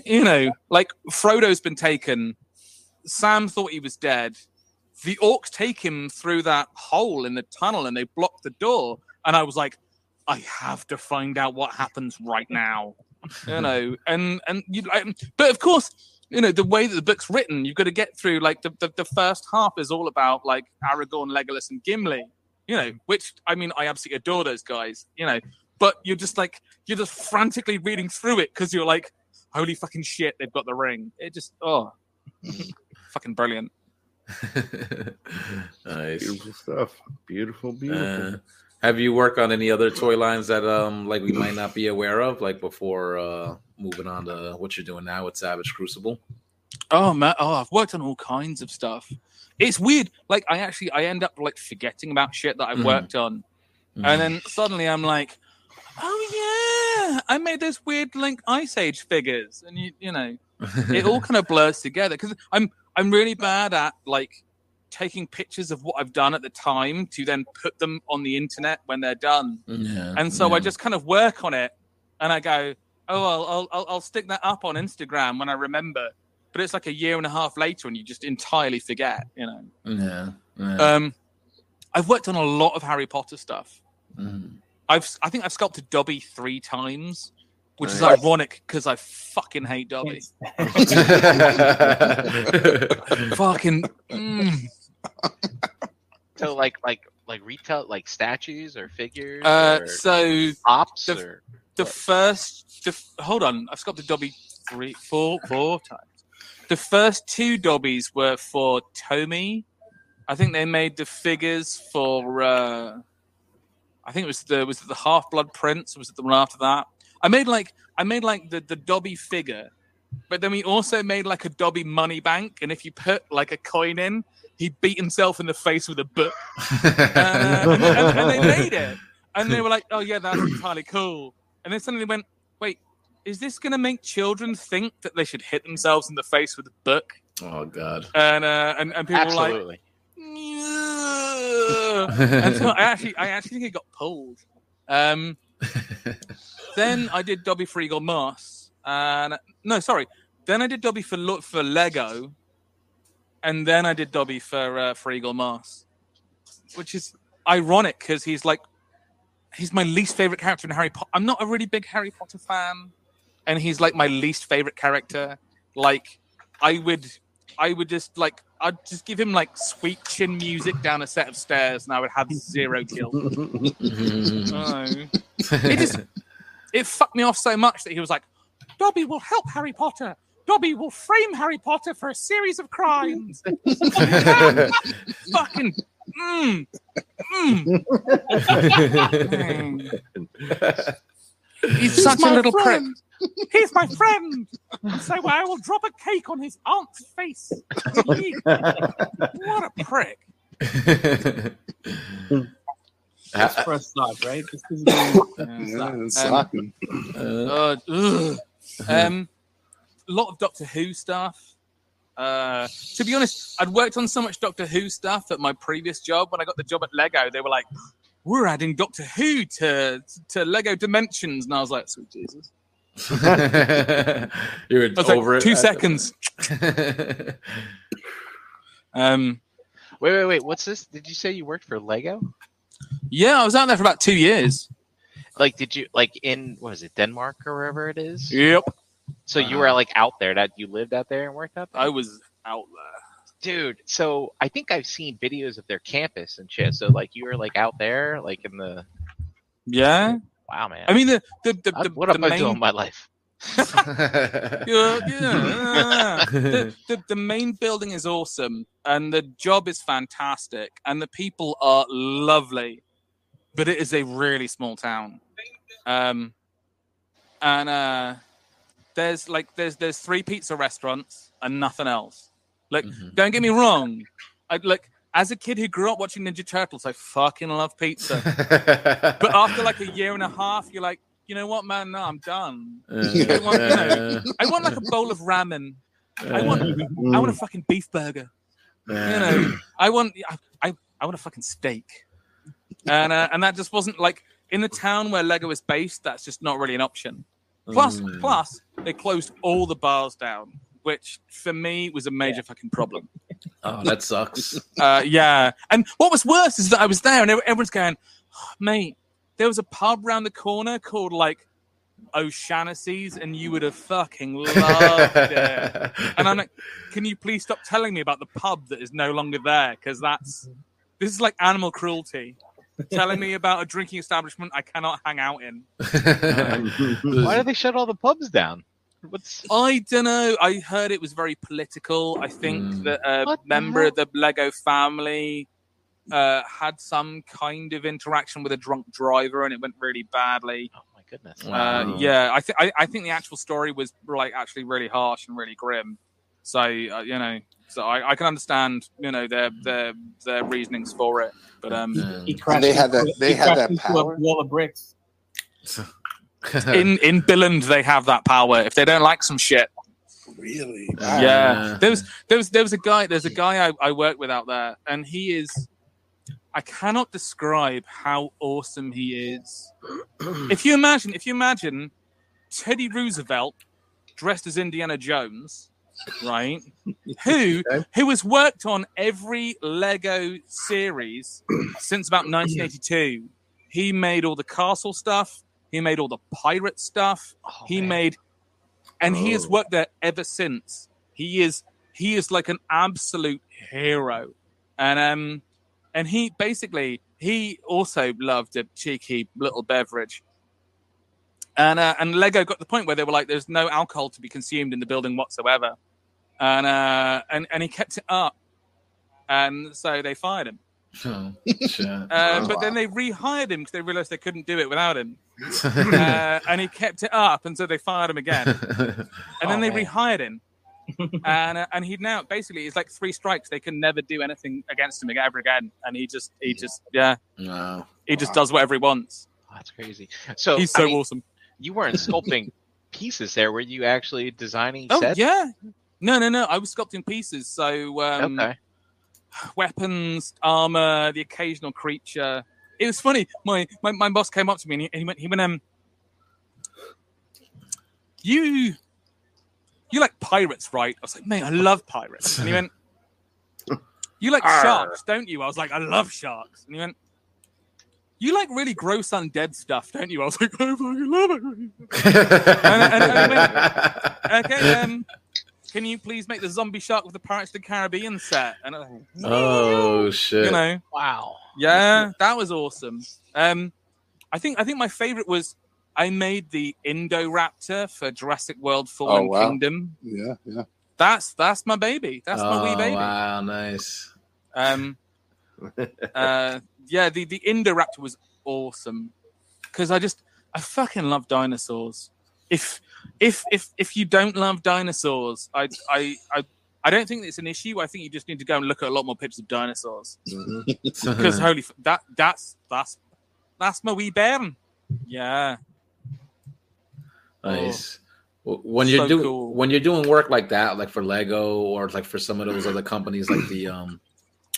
You know, like Frodo's been taken. Sam thought he was dead. the orcs take him through that hole in the tunnel and they block the door. And I was like, I have to find out what happens right now. You know, and and you like, but of course, you know the way that the book's written, you've got to get through. Like the, the the first half is all about like Aragorn, Legolas, and Gimli. You know, which I mean, I absolutely adore those guys. You know, but you're just like you're just frantically reading through it because you're like, holy fucking shit, they've got the ring. It just oh, (laughs) fucking brilliant. (laughs) nice. Beautiful stuff. Beautiful, beautiful. Uh, have you worked on any other toy lines that um like we might not be aware of, like before uh moving on to what you're doing now with Savage Crucible? Oh man, oh I've worked on all kinds of stuff. It's weird. Like I actually I end up like forgetting about shit that I've Mhm. worked on, Mhm. and then suddenly I'm like, oh yeah, I made those weird like Ice Age figures, and you you know it all (laughs) kind of blurs together because I'm I'm really bad at like taking pictures of what I've done at the time to then put them on the internet when they're done. yeah, And so yeah. I just kind of work on it, and I go, "Oh, I'll, I'll I'll I'll stick that up on Instagram when I remember." But it's like a year and a half later, and you just entirely forget. You know. yeah, yeah. Um, I've worked on a lot of Harry Potter stuff. Mhm. I've I think I've sculpted Dobby three times, which is Nice. ironic because I fucking hate Dobby. (laughs) fucking. Mm. (laughs) So like like like retail like statues or figures Uh, or so pops the- or the first the hold on i've sculpted dobby three four four times. The first two dobbies were for tommy i think they made the figures for uh i think it was the was it the half blood prince? Or was it the one after that? I made like i made like the the dobby figure but then we also made like a dobby money bank and if you put like a coin in he beat himself in the face with a book uh, (laughs) and, and- and they (laughs) made it. And they were like, "Oh yeah, that's entirely cool." And then suddenly went, "Wait, is this going to make children think that they should hit themselves in the face with a book?" oh god. And uh, and, and people were like, absolutely. And so I actually, I actually think it got pulled. Um, (laughs) then I did Dobby for Eaglemoss, and no, sorry. Then I did Dobby for for Lego, and then I did Dobby for uh, for Eaglemoss, which is ironic because he's like he's my least favorite character in Harry Potter. I'm not a really big Harry Potter fan, and he's like my least favorite character. Like I would, I would just like I'd just give him like sweet chin music down a set of stairs, and I would have zero kills. (laughs) Oh. It just it fucked me off so much that he was like, Dobby will help Harry Potter. Dobby will frame Harry Potter for a series of crimes. (laughs) Fucking mm, mm. (laughs) Mm. He's such a little prick. He's my friend. So I will drop a cake on his aunt's face. what a prick. That's for a sock, right? Just 'cause it's a Yeah, sock. Um. Uh, um, a lot of Doctor Who stuff. Uh, to be honest, I'd worked on so much Doctor Who stuff at my previous job. When I got the job at Lego, they were like, "We're adding Doctor Who to to Lego Dimensions," and I was like, "Sweet Jesus!" (laughs) You're I was over like, it. two seconds. (laughs) Um, Wait, wait, wait. What's this? Did you say you worked for Lego? yeah, I was out there for about two years. Like, did you like in what is it, Denmark or wherever it is? Yep, So you were like out there. That you lived out there and worked out there. I was out there. dude. So I think I've seen videos of their campus and shit. So like you were like out there, like in the Yeah, wow, man. I mean the the the, I- the, what the am I doing with my life? yeah, yeah. the, the, the main building is awesome and the job is fantastic and the people are lovely but it is a really small town um and uh there's like there's there's three pizza restaurants and nothing else like Mhm. don't get me wrong i like as a kid who grew up watching ninja turtles i fucking love pizza (laughs) but after like a year and a half you're like you know what man no i'm done I want, you know, I want like a bowl of ramen. I want I want a fucking beef burger. You know, I want I, I, I want a fucking steak. And uh, and that just wasn't like in the town where Lego is based. That's just not really an option. Plus, Mm. plus they closed all the bars down. which for me was a major fucking problem. Oh, that sucks. (laughs) Uh, yeah, and what was worse is that I was there and everyone's going, "Oh, mate, there was a pub round the corner called like O'Shaughnessy's, and you would have fucking loved (laughs) it. And I'm like, can you please stop telling me about the pub that is no longer there? Because that's this is like animal cruelty. Telling me about a drinking establishment I cannot hang out in. (laughs) Why did they shut all the pubs down? What's I don't know. I heard it was very political. I think Mm. that a What member hell? of the Lego family uh, had some kind of interaction with a drunk driver, and it went really badly. oh my goodness. Wow. Uh, yeah, I think I I think the actual story was like actually really harsh and really grim. So uh, you know, so I, I can understand you know their their their reasonings for it. But um, Yeah. He they had that- they had that power? Wall of bricks. in in Billund they have that power. If they don't like some shit, Really? Yeah. There was there was there was a guy. There's a guy I, I work with out there, and he is. I cannot describe how awesome he is. if you imagine, if you imagine Teddy Roosevelt dressed as Indiana Jones, right? (laughs) who Okay. who has worked on every Lego series since about 1982. He made all the castle stuff. He made all the pirate stuff Oh, he man. made and he has Oh. worked there ever since he is he is like an absolute hero and um and he basically he also loved a cheeky little beverage and uh, and lego got the point where they were like there's no alcohol to be consumed in the building whatsoever and uh and and he kept it up and so they fired him Oh, (laughs) shit. uh, Oh, but then they rehired him because they realized they couldn't do it without him (laughs) uh, and he kept it up and so they fired him again and then Oh, they man. rehired him. and uh, and he now basically it's like three strikes. They can never do anything against him ever again. And he just he just yeah no. he just does whatever he wants. Oh, that's crazy. So He's I so mean, awesome. You weren't sculpting pieces there. Were you actually designing Oh sets? yeah, no no no. I was sculpting pieces. So um, Okay. weapons, armor, the occasional creature. It was funny. My my, my boss came up to me and he, and he went he went um you you like pirates, right? I was like, mate, I love pirates. And he went, (laughs) You like Arr. sharks, don't you? I was like, I love sharks. And he went, You like really gross undead stuff, don't you? I was like, (laughs) I fucking love it. and- and (laughs) Okay, um, can you please make the zombie shark with the Pirates of the Caribbean set? And I was like, oh shit. you know, Wow. yeah, that was awesome. Um, I think I think my favorite was I made the Indoraptor for Jurassic World Fallen Oh, wow. Kingdom. Yeah, yeah. That's that's my baby. That's my wee Oh, baby. Wow, nice. Um, (laughs) uh, yeah, the the Indoraptor was awesome because I just I fucking love dinosaurs. If if if if you don't love dinosaurs, I I I. I don't think it's an issue. I think you just need to go and look at a lot more pictures of dinosaurs. (laughs) Because holy, f- that that's that's that's my wee bairn. Yeah, Nice. W- When you're So doing cool. when you're doing work like that, like for Lego or like for some of those other companies, like the um,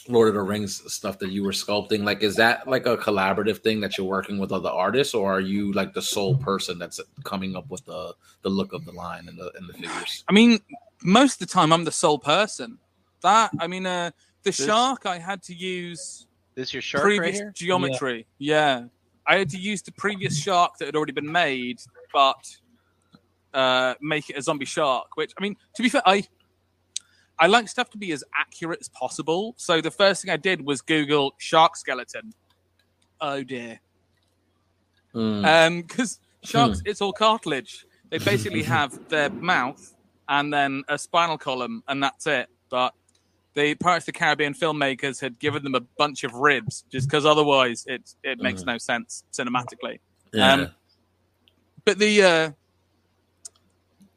Lord of the Rings stuff that you were sculpting, like is that like a collaborative thing that you're working with other artists, or are you like the sole person that's coming up with the the look of the line and the and the figures? I mean, most of the time I'm the sole person. That I mean, uh, the This- shark I had to use This your shark previous right here? geometry. Yeah. I had to use the previous shark that had already been made, but uh, make it a zombie shark. Which I mean, to be fair, I I like stuff to be as accurate as possible. So the first thing I did was Google shark skeleton. Oh dear. Mm. Um, because sharks, it's all cartilage. They basically (laughs) have their mouth and then a spinal column, and that's it. But the Pirates of the Caribbean filmmakers had given them a bunch of ribs, just because otherwise it it makes Mhm. no sense cinematically. yeah. um, But the uh,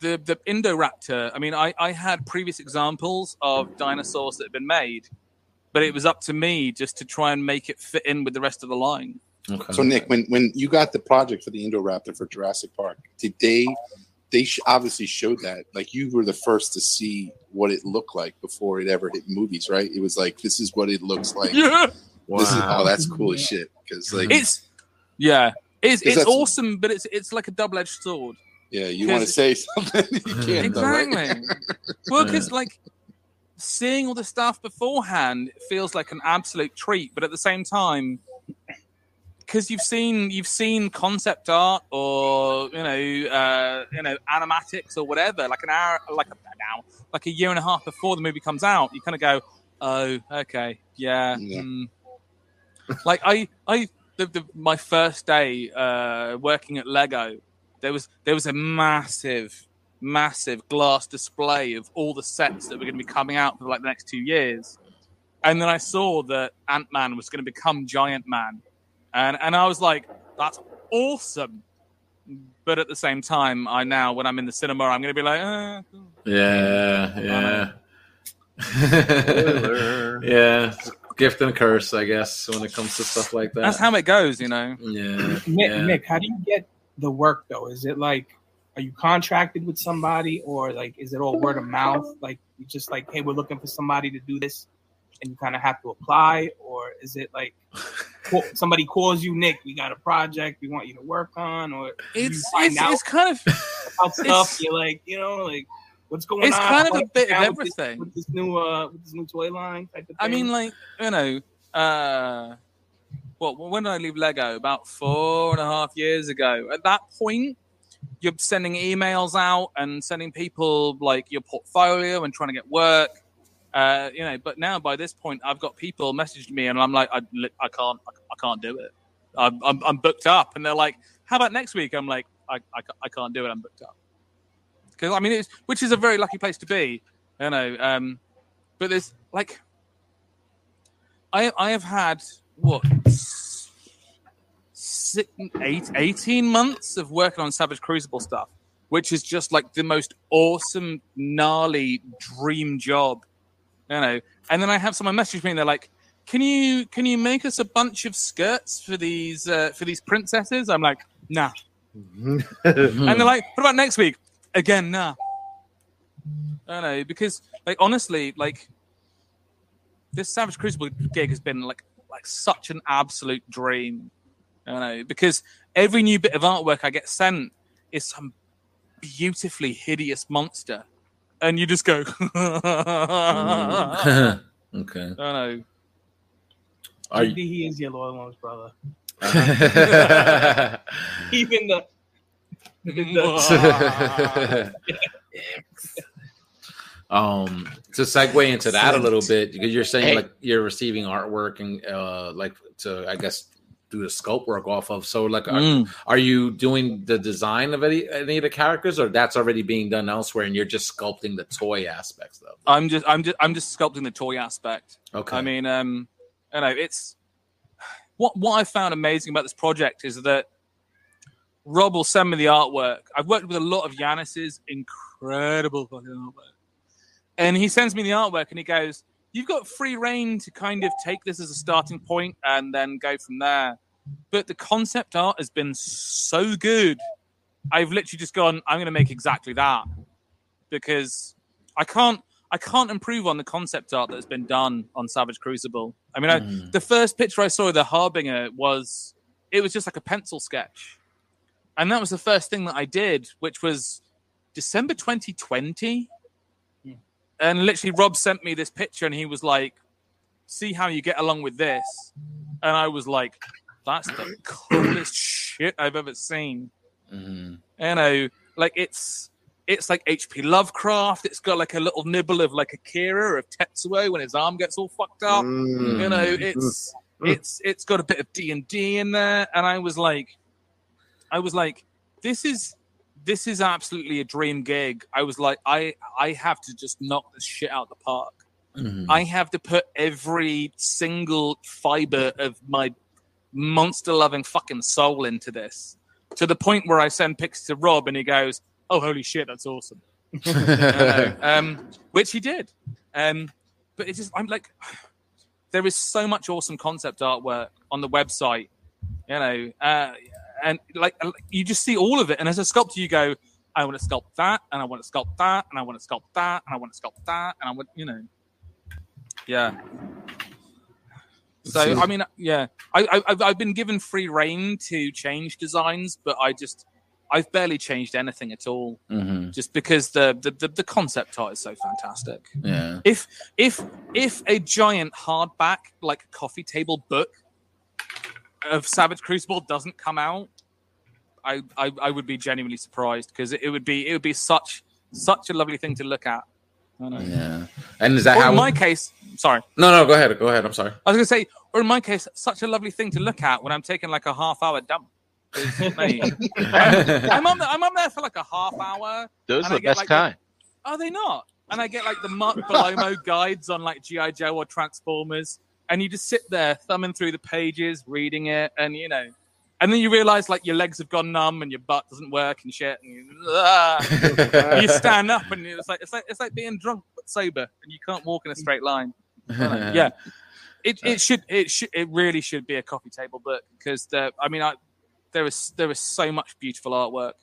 the the Indoraptor, I mean, I I had previous examples of dinosaurs that had been made, but it was up to me just to try and make it fit in with the rest of the line. okay. So Nick, when when you got the project for the Indoraptor for Jurassic Park, did they they sh- obviously showed that like you were the first to see what it looked like before it ever hit movies, right? It was like this is what it looks like. Yeah. This is Wow. oh, that's cool as shit. Because like It's yeah, it's it's awesome, but it's it's like a double edged sword. Yeah, you want to say (laughs) something? you can't, (laughs) though, right? Exactly. well, because like seeing all the stuff beforehand feels like an absolute treat, but at the same time, because you've seen you've seen concept art or you know uh, you know animatics or whatever, like an hour, like a now, like a year and a half before the movie comes out, you kind of go, oh, okay, yeah. Yeah. hmm." like I, I, the, the, my first day uh, working at Lego, there was there was a massive massive glass display of all the sets that were going to be coming out for like the next two years. And then I saw that Ant Man was going to become Giant Man. And, and I was like, that's awesome. But at the same time, I now, when I'm in the cinema, I'm going to be like, uh, Yeah, yeah. (laughs) Yeah. Gift and curse, I guess, when it comes to stuff like that. that's how it goes, you know. yeah. Nick, yeah. Nick, how do you get the work though? Is it like, are you contracted with somebody, or like, is it all word of mouth? Like, you just like, hey, we're looking for somebody to do this, and you kind of have to apply, or is it like (laughs) somebody calls you, Nick, we got a project we want you to work on, or it's it's, it's kind of about (laughs) stuff? You're like, you know, like what's going it's on? It's kind of a bit of now with this- everything. with this new uh with this new toy line type of thing. I mean, like you know, uh, what when did I leave Lego? About four and a half years ago. At that point, you're sending emails out and sending people like your portfolio and trying to get work. Uh, you know, but now by this point, I've got people messaging me, and I'm like, I, I can't, I can't do it. I'm, I'm, I'm booked up, and they're like, How about next week? I'm like, I, I, I can't do it. I'm booked up. Because I mean, it's which is a very lucky place to be, you know. Um, but there's like I I have had what six, eight, 18 months of working on Savage Crucible stuff, which is just like the most awesome, gnarly dream job, you know. And then I have someone message me and they're like, "Can you can you make us a bunch of skirts for these uh, for these princesses?" I'm like, "Nah." (laughs) And they're like, "What about next week?" Again, nah. I don't know because like honestly, like this Savage Crucible gig has been like like such an absolute dream. I don't know because every new bit of artwork I get sent is some beautifully hideous monster, and you just go, (laughs) mm. (laughs) Okay. I don't know. Are Maybe you? he is your loyal ones, brother. (laughs) Even the, the um to segue into that a little bit because you're saying Hey. like you're receiving artwork and uh like to i guess do the scope work off of so like are, Mm. are you doing the design of any any of the characters or that's already being done elsewhere and you're just sculpting the toy aspects though I'm just I'm just I'm just sculpting the toy aspect. okay I mean, um, you know, it's what what I found amazing about this project is that Rob will send me the artwork. I've worked with a lot of Yanis's incredible fucking artwork, and he sends me the artwork and he goes, "You've got free rein to kind of take this as a starting point and then go from there." But the concept art has been so good. I've literally just gone, I'm going to make exactly that because I can't I can't improve on the concept art that's been done on Savage Crucible. I mean, I, Mhm. the first picture I saw of the Harbinger was it was just like a pencil sketch, and that was the first thing that I did, which was December 2020. And literally, Rob sent me this picture, and he was like, "See how you get along with this," and I was like, "That's the (clears throat) coolest shit I've ever seen." Mhm. you know, like it's it's like H.P. Lovecraft. It's got like a little nibble of like Akira of Tetsuo when his arm gets all fucked up. Mm. You know, it's it's it's got a bit of D and D in there, and I was like, I was like, this is this is absolutely a dream gig. I was like, I I have to just knock this shit out of the park. Mhm. I have to put every single fiber of my monster loving fucking soul into this to the point where I send pics to Rob and he goes, Oh, holy shit, that's awesome. You (laughs) um, which he did. Um, but it's just, I'm like, (sighs) there is so much awesome concept artwork on the website, you know, uh, and like you just see all of it. And as a sculptor, you go, I want to sculpt that, and I want to sculpt that, and I want to sculpt that, and I want to sculpt that, and I want, you know, yeah. So I mean, yeah, I, I I've- I've been given free rein to change designs, but I just I've barely changed anything at all, Mhm. just because the the, the, the concept art is so fantastic. Yeah. If if if a giant hardback like coffee table book of Savage Crucible doesn't come out, I I, I would be genuinely surprised because it, it would be it would be such such a lovely thing to look at. Yeah. And is that Or how? in my case, sorry, no, no. Go ahead. Go ahead. I'm sorry. I was gonna say, or in my case, such a lovely thing to look at when I'm taking like a half hour dump. 'Cause, mate, (laughs) I'm on the, I'm on there for like a half hour. Those are the best like, the- kind. Are they not? And I get like the Mark Bellomo guides on like GI Joe or Transformers, and you just sit there thumbing through the pages, reading it, and you know, and then you realize like your legs have gone numb and your butt doesn't work and shit, and you, (laughs) you stand up and it's like it's like it's like being drunk but sober, and you can't walk in a straight line. (laughs) yeah, it it should it should it really should be a coffee table book because the I mean I there is there is so much beautiful artwork.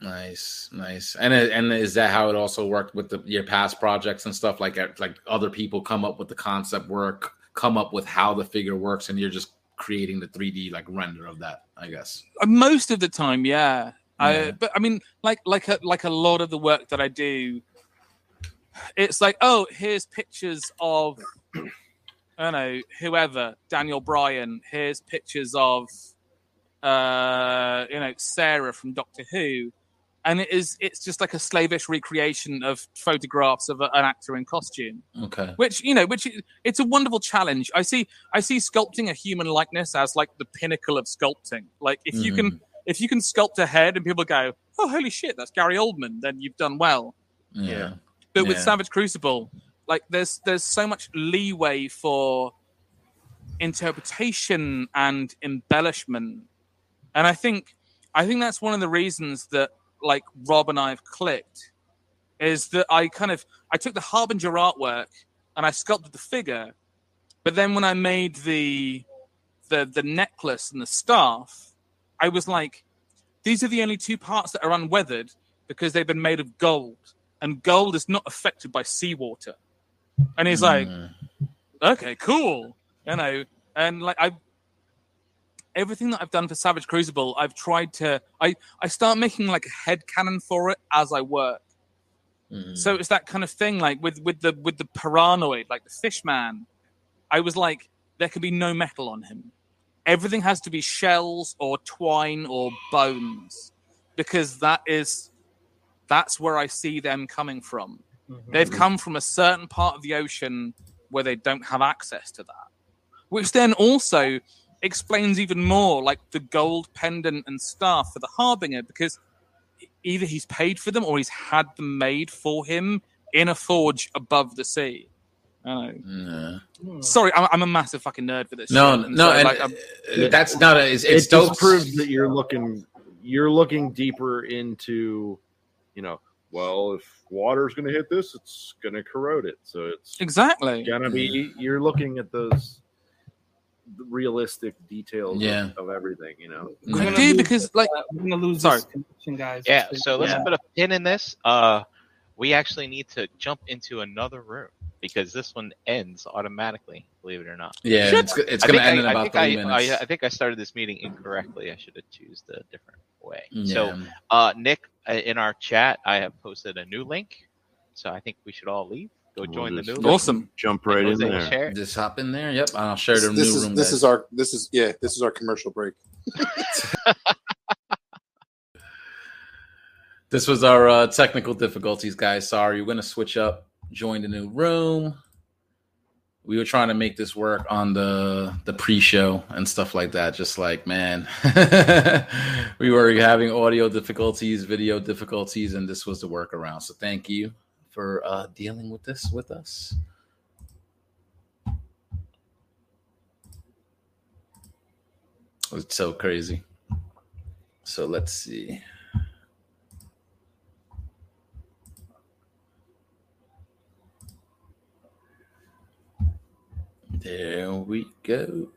Nice, nice. And and is that how it also worked with the, your past projects and stuff? Like uh, like other people come up with the concept work, come up with how the figure works, and you're just creating the 3D like render of that. I guess. Uh, most of the time yeah, Yeah. I, but i mean like like a, like a lot of the work that i do it's like oh here's pictures of (clears throat) i don't know whoever daniel bryan here's pictures of uh you know sarah from doctor who and it is it's just like a slavish recreation of photographs of a, an actor in costume. Okay. which you know which it's a wonderful challenge. I see i see sculpting a human likeness as like the pinnacle of sculpting. Like if you can mm. if you can sculpt a head and people go oh holy shit that's gary oldman then you've done well. Yeah. but with savage crucible like there's there's so much leeway for interpretation and embellishment. And i think i think that's one of the reasons that like rob and i've clicked is that i kind of i took the harbinger artwork and i sculpted the figure but then when i made the the the necklace and the staff i was like these are the only two parts that are unweathered because they've been made of gold and gold is not affected by seawater and he's like Mm. okay, cool. You know, and like I, everything that I've done for Savage Crucible, I've tried to. I I start making like a head canon for it as I work. Mm. So it's that kind of thing, like with with the with the paranoid, like the fish man. I was like, there can be no metal on him. Everything has to be shells or twine or bones, because that is that's where I see them coming from. They've come from a certain part of the ocean where they don't have access to that. Which then also explains even more like the gold pendant and staff for the Harbinger, because either he's paid for them or he's had them made for him in a forge above the sea. I know. Yeah. Sorry, I'm, I'm a massive fucking nerd for this. No, shit, and no, so, and like, I'm- uh, that's not a. It's, it's it dope. just proves that you're looking you're looking deeper into you know well if water's going to hit this it's going to corrode it so it's exactly. gonna be you're looking at those realistic details of- Yeah. of, everything you know I do lose because this, like uh, we're gonna lose Sorry. connection, guys. Yeah, so let's Yeah. put a pin in this. Uh, we actually need to jump into another room because this one ends automatically. Believe it or not. Yeah, Shit. it's, it's going to end in I, I about think three I, minutes. I, I think I started this meeting incorrectly. I should have chosen a different way. So, uh, Nick, uh, in our chat, I have posted a new link. So I think we should all leave. Go We'll join the new link. awesome. jump right in there share. just hop in there. Yep, I'll share the this new is room. this guys. is our this is yeah this is our commercial break. (laughs) This was our uh, technical difficulties, guys. Sorry, we're gonna switch up. Join the new room. We were trying to make this work on the the pre-show and stuff like that. Just like man, (laughs) we were having audio difficulties, video difficulties, and this was the workaround. So thank you for uh, dealing with this with us. It's so crazy. So let's see. There we go.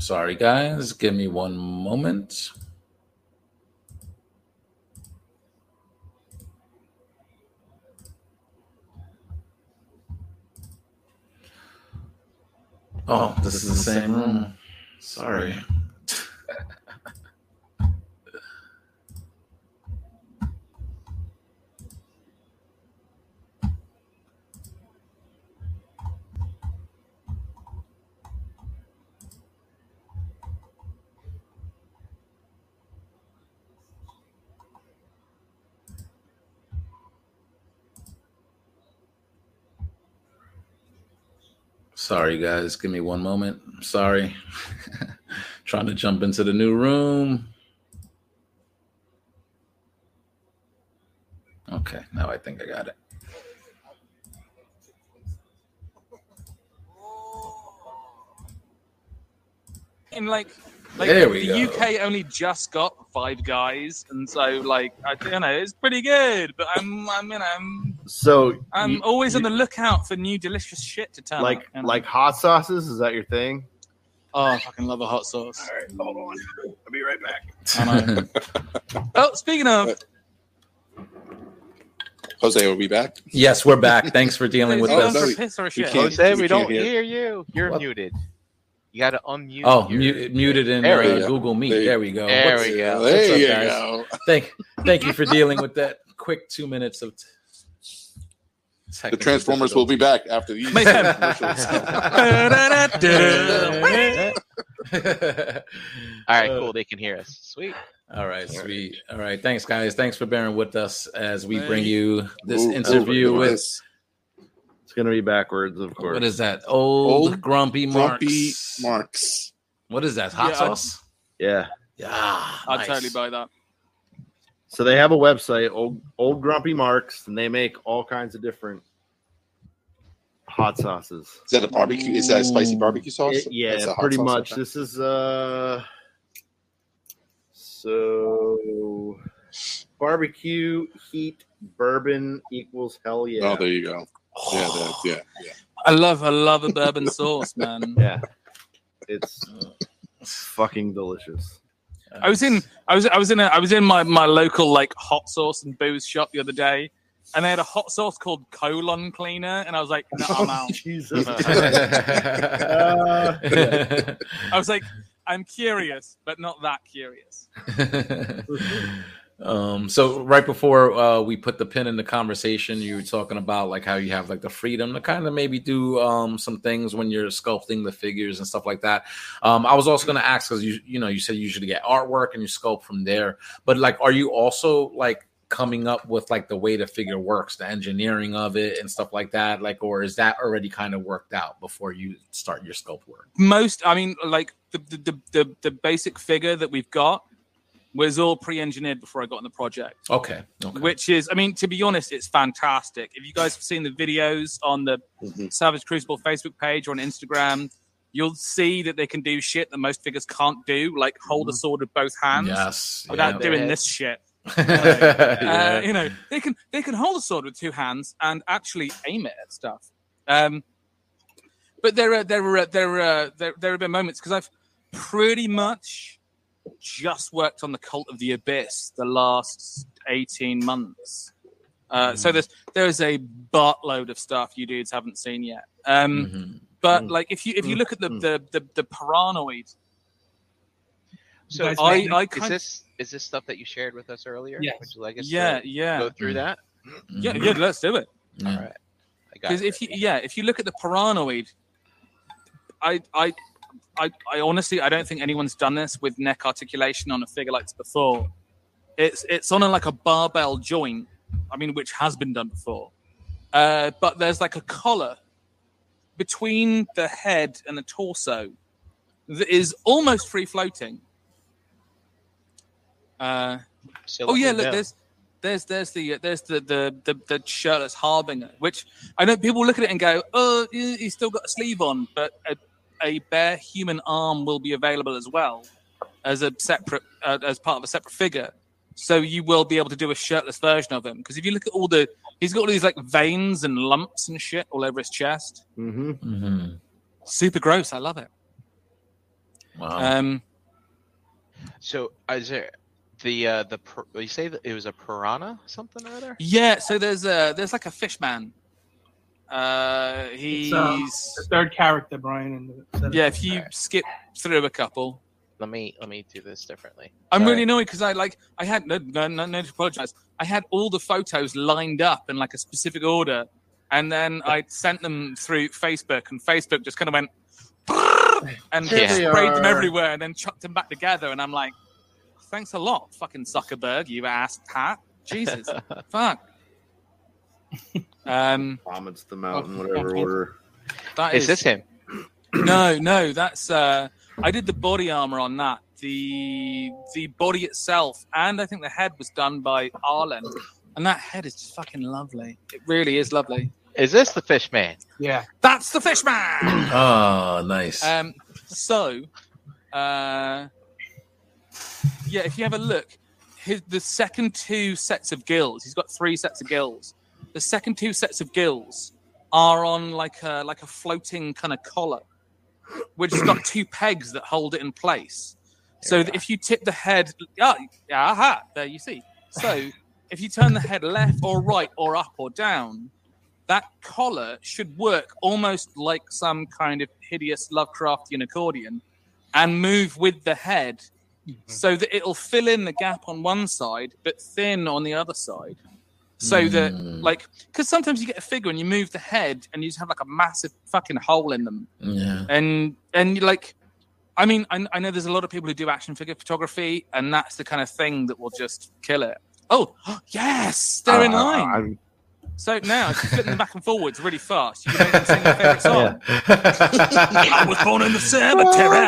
Sorry, guys. Give me one moment. Oh, this, this is the same room. room. Sorry. (laughs) Sorry, guys. Give me one moment. I'm sorry. (laughs) Trying to jump into the new room. Okay, now I think I got it. in like like There we the go. UK only just got Five Guys, and so like I you know it's pretty good, but I'm I'm you know I'm, So I'm you- always on the lookout for new delicious shit to turn like up, like hot sauces. Is that your thing? oh I fucking love a hot sauce. All right, hold on. I'll be right back. I know. (laughs) oh, speaking of, Jose, are we back? yes, we're back. Thanks for dealing with Oh, going us. for no, a piss or a we can't- Jose, we we don't hear. hear you. You're What? muted. You got to unmute. Oh, your- mute, muted in There uh. Google Meet. There There we go. There What's- we go. what's There up, you guys? go. Thank, thank you for dealing with that quick two minutes of. The Transformers will be back after these Mayhem. commercials. (laughs) All right, cool. They can hear us. Sweet. All right, sweet. All right, thanks, guys. Thanks for bearing with us as we bring you this Ooh, interview look with this. It's gonna be backwards, of course. what is that? Old, Old grumpy Marks. Grumpy Marks. What is that? Hot Yeah, I- sauce? Yeah. Yeah, I'd nice. totally buy that. So they have a website, old old grumpy marks, and they make all kinds of different hot sauces. Is that a barbecue? Is that a spicy barbecue sauce? It- yeah, That's a hot pretty sauce, much. okay. This is uh so barbecue heat bourbon equals hell yeah. Oh, there you go. Yeah, that, yeah, yeah. I love I love a bourbon (laughs) sauce, man. yeah. It's fucking delicious. I was in I was I was in a I was in my, my local like hot sauce and booze shop the other day, and they had a hot sauce called colon cleaner, and I was like, no, I'm out. (laughs) Jesus. (laughs) Uh, I was like, I'm curious, but not that curious. (laughs) um so right before uh we put the pin in the conversation you were talking about like how you have like the freedom to kind of maybe do um some things when you're sculpting the figures and stuff like that. Um i was also going to ask because you you know you said you usually get artwork and you sculpt from there but like are you also like coming up with like the way the figure works the engineering of it and stuff like that? Like or is that already kind of worked out before you start your sculpt work? Most, I mean, like the the the, the, the basic figure that we've got was all pre-engineered before I got on the project. okay okay Which is, I mean, to be honest, it's fantastic. If you guys have seen the videos on the Mhm. Savage Crucible Facebook page or on Instagram, you'll see that they can do shit that most figures can't do, like hold a sword with both hands yes without yeah. doing this shit. (laughs) Yeah. Uh, you know, they can they can hold a sword with two hands and actually aim it at stuff. Um, but there are there are there are there, there have been moments because I've pretty much just worked on the Cult of the Abyss the last eighteen months. Uh, so there's there's a buttload of stuff you dudes haven't seen yet. Um, Mhm. But Mm. like if you if you Mm. look at the Mm. the the, the paranoid, So Guys, I make- I is kind this is this stuff that you shared with us earlier? Yes. Would you like us yeah to yeah go through Mm. that? yeah yeah let's do it. Yeah. All right. I got Because if you yeah, if you look at the paranoid, I I I I honestly I don't think anyone's done this with neck articulation on a figure like this before. It's it's on a, like a barbell joint. I mean, which has been done before. Uh, but there's like a collar between the head and the torso that is almost free floating. Uh, So oh yeah, look, there's there's there's the there's the the the, the shirtless harbinger, which I know people look at it and go, oh, he- he's still got a sleeve on, but a, a bare human arm will be available as well as a separate uh, as part of a separate figure. So you will be able to do a shirtless version of him because if you look at all the he's got all these like veins and lumps and shit all over his chest. Mm-hmm. Mhm. Super gross. I love it. Wow. Um, So is there the uh the you say that it was a piranha something or other? Yeah, so there's a there's like a fish man, Uh, he's um, The third character, Brian. In the yeah. If you Alright. skip through a couple, Let me let me do this differently. I'm Sorry. really annoyed because I like I had no no no, no to apologize. I had all the photos lined up in like a specific order, and then I sent them through Facebook, and Facebook just kind of went and Here just they sprayed them everywhere, and then chucked them back together. And I'm like, thanks a lot, fucking Zuckerberg, you ass hat. Jesus, (laughs) fuck. Um, Vomits them out in whatever order. that Is this him? (clears throat) no, no, that's uh I did the body armor on that. The the body itself and I think the head was done by Arlen. And that head is just fucking lovely. It really is lovely. Is this the fish man? yeah. That's the fish man. Oh, (clears throat) nice. um so uh yeah, if you have a look, his the second two sets of gills, he's got three sets of gills. The second two sets of gills are on like a like a floating kind of collar, which has got (clears throat) two pegs that hold it in place. So that if you tip the head, yeah, yeah, aha, there you see. So if you turn the head left or right or up or down, that collar should work almost like some kind of hideous Lovecraftian accordion and move with the head mm-hmm. so that it'll fill in the gap on one side but thin on the other side. So that, Mm. like, because sometimes you get a figure and you move the head and you just have like a massive fucking hole in them. Yeah. and and you like i mean I, I know there's a lot of people who do action figure photography and that's the kind of thing that will just kill it. Oh (gasps) yes! They're in Uh, line. I'm- so now if you flip them back and forwards really fast. You can make them sing your favorite song (laughs) i was born in the cemetery.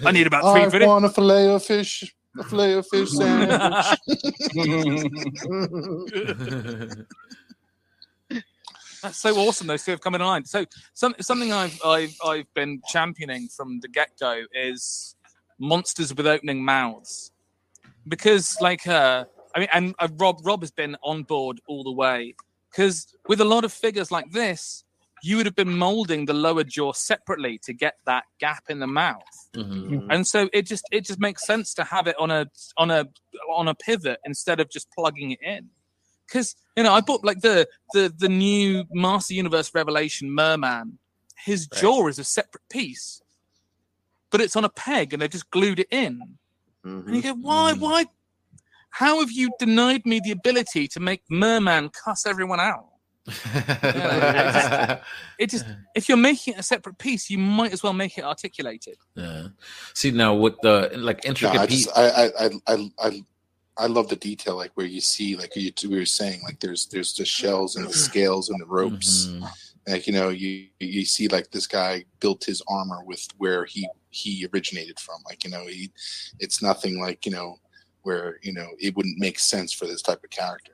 (laughs) I need about three I minutes. Want a fillet of fish, a fillet of fish sandwich. (laughs) That's so awesome. Those two have come in line. So some, something I've, I've I've been championing from the get go is monsters with opening mouths, because like uh, I mean, and uh, Rob Rob has been on board all the way. Because with a lot of figures like this, you would have been molding the lower jaw separately to get that gap in the mouth Mhm. and so it just it just makes sense to have it on a on a on a pivot instead of just plugging it in because you know i bought like the the the new master universe revelation merman his Right. jaw is a separate piece but it's on a peg and they just glued it in and you Mhm. go why Mm. why how have you denied me the ability to make merman cuss everyone out (laughs) it just if you're making it a separate piece you might as well make it articulated Yeah. See now with the like No, intricate I piece. just I I I I I, I love the detail, like where you see, like you we were saying, like there's there's the shells and the scales and the ropes. Mhm. Like you know, you you see like this guy built his armor with where he he originated from. Like you know, he it's nothing like you know where you know it wouldn't make sense for this type of character.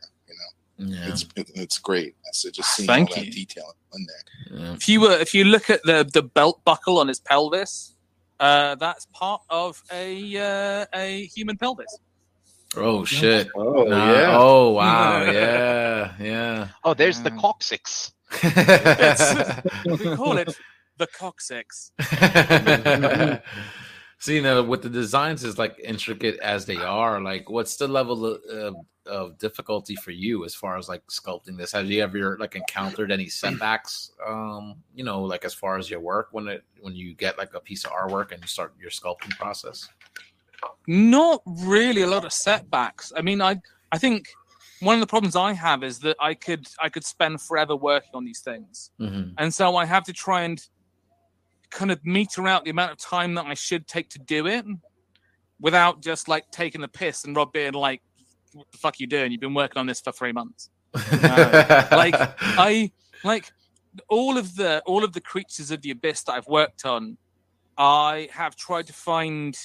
You know, Yeah. it's it's great. So just seeing Thank all that you. detail in there. yeah. if you were if you look at the the belt buckle on his pelvis uh that's part of a uh, a human pelvis Oh shit. Oh Nah, yeah. Oh wow. (laughs) Yeah. Yeah. Oh, there's the Mm. coccyx. (laughs) we call it the coccyx (laughs) See now with the designs as like intricate as they are, like what's the level of, of, difficulty for you as far as like sculpting this? Have you ever like encountered any setbacks? Um, you know, like as far as your work when it when you get like a piece of artwork and you start your sculpting process. not really a lot of setbacks i mean i i think one of the problems i have is that i could i could spend forever working on these things Mm-hmm. and so i have to try and kind of meter out the amount of time that i should take to do it without just like taking the piss and rob being like what the fuck you doing you've been working on this for three months (laughs) like I like all of the all of the creatures of the abyss that I've worked on. I have tried to find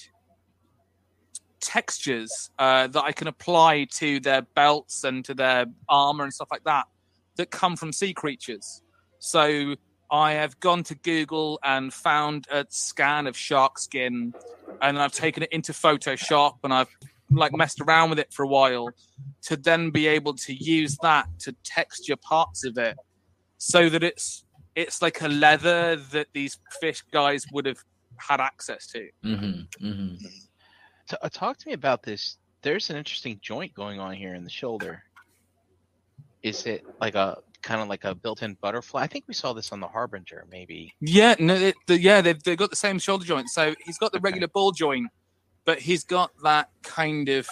textures uh, that I can apply to their belts and to their armor and stuff like that that come from sea creatures. So I have gone to Google and found a scan of shark skin, and I've taken it into Photoshop and I've like messed around with it for a while to then be able to use that to texture parts of it so that it's it's like a leather that these fish guys would have had access to. Mm-hmm. Mm-hmm. T- uh, talk to me about this. There's an interesting joint going on here in the shoulder. is it like a kind of like a built-in butterfly? I think we saw this on the Harbinger, maybe. Yeah, no, it, the, yeah, they've, they've got the same shoulder joint. So he's got the Okay. regular ball joint, but he's got that kind of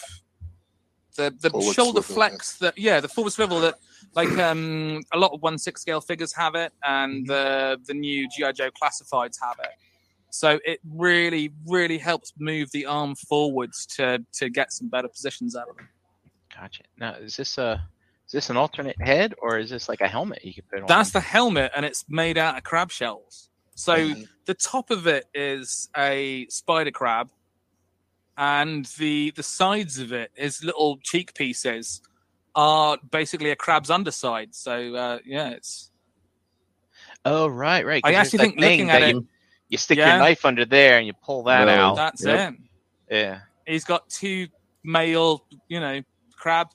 the the Forward shoulder swivel, flex that yeah, the forward swivel that like um a lot of one six scale figures have it, and the the new GI Joe classifieds have it. So it really, really helps move the arm forwards to to get some better positions out of it. Gotcha. Now, is this a is this an alternate head or is this like a helmet you could put on? That's the helmet, and it's made out of crab shells. So Mhm. the top of it is a spider crab, and the the sides of it is little cheek pieces are basically a crab's underside. So uh, yeah, it's Oh right, right. I actually think looking at it, You, you stick Yeah. your knife under there and you pull that No. out. that's Yep. it. Yeah. He's got two male, you know, crab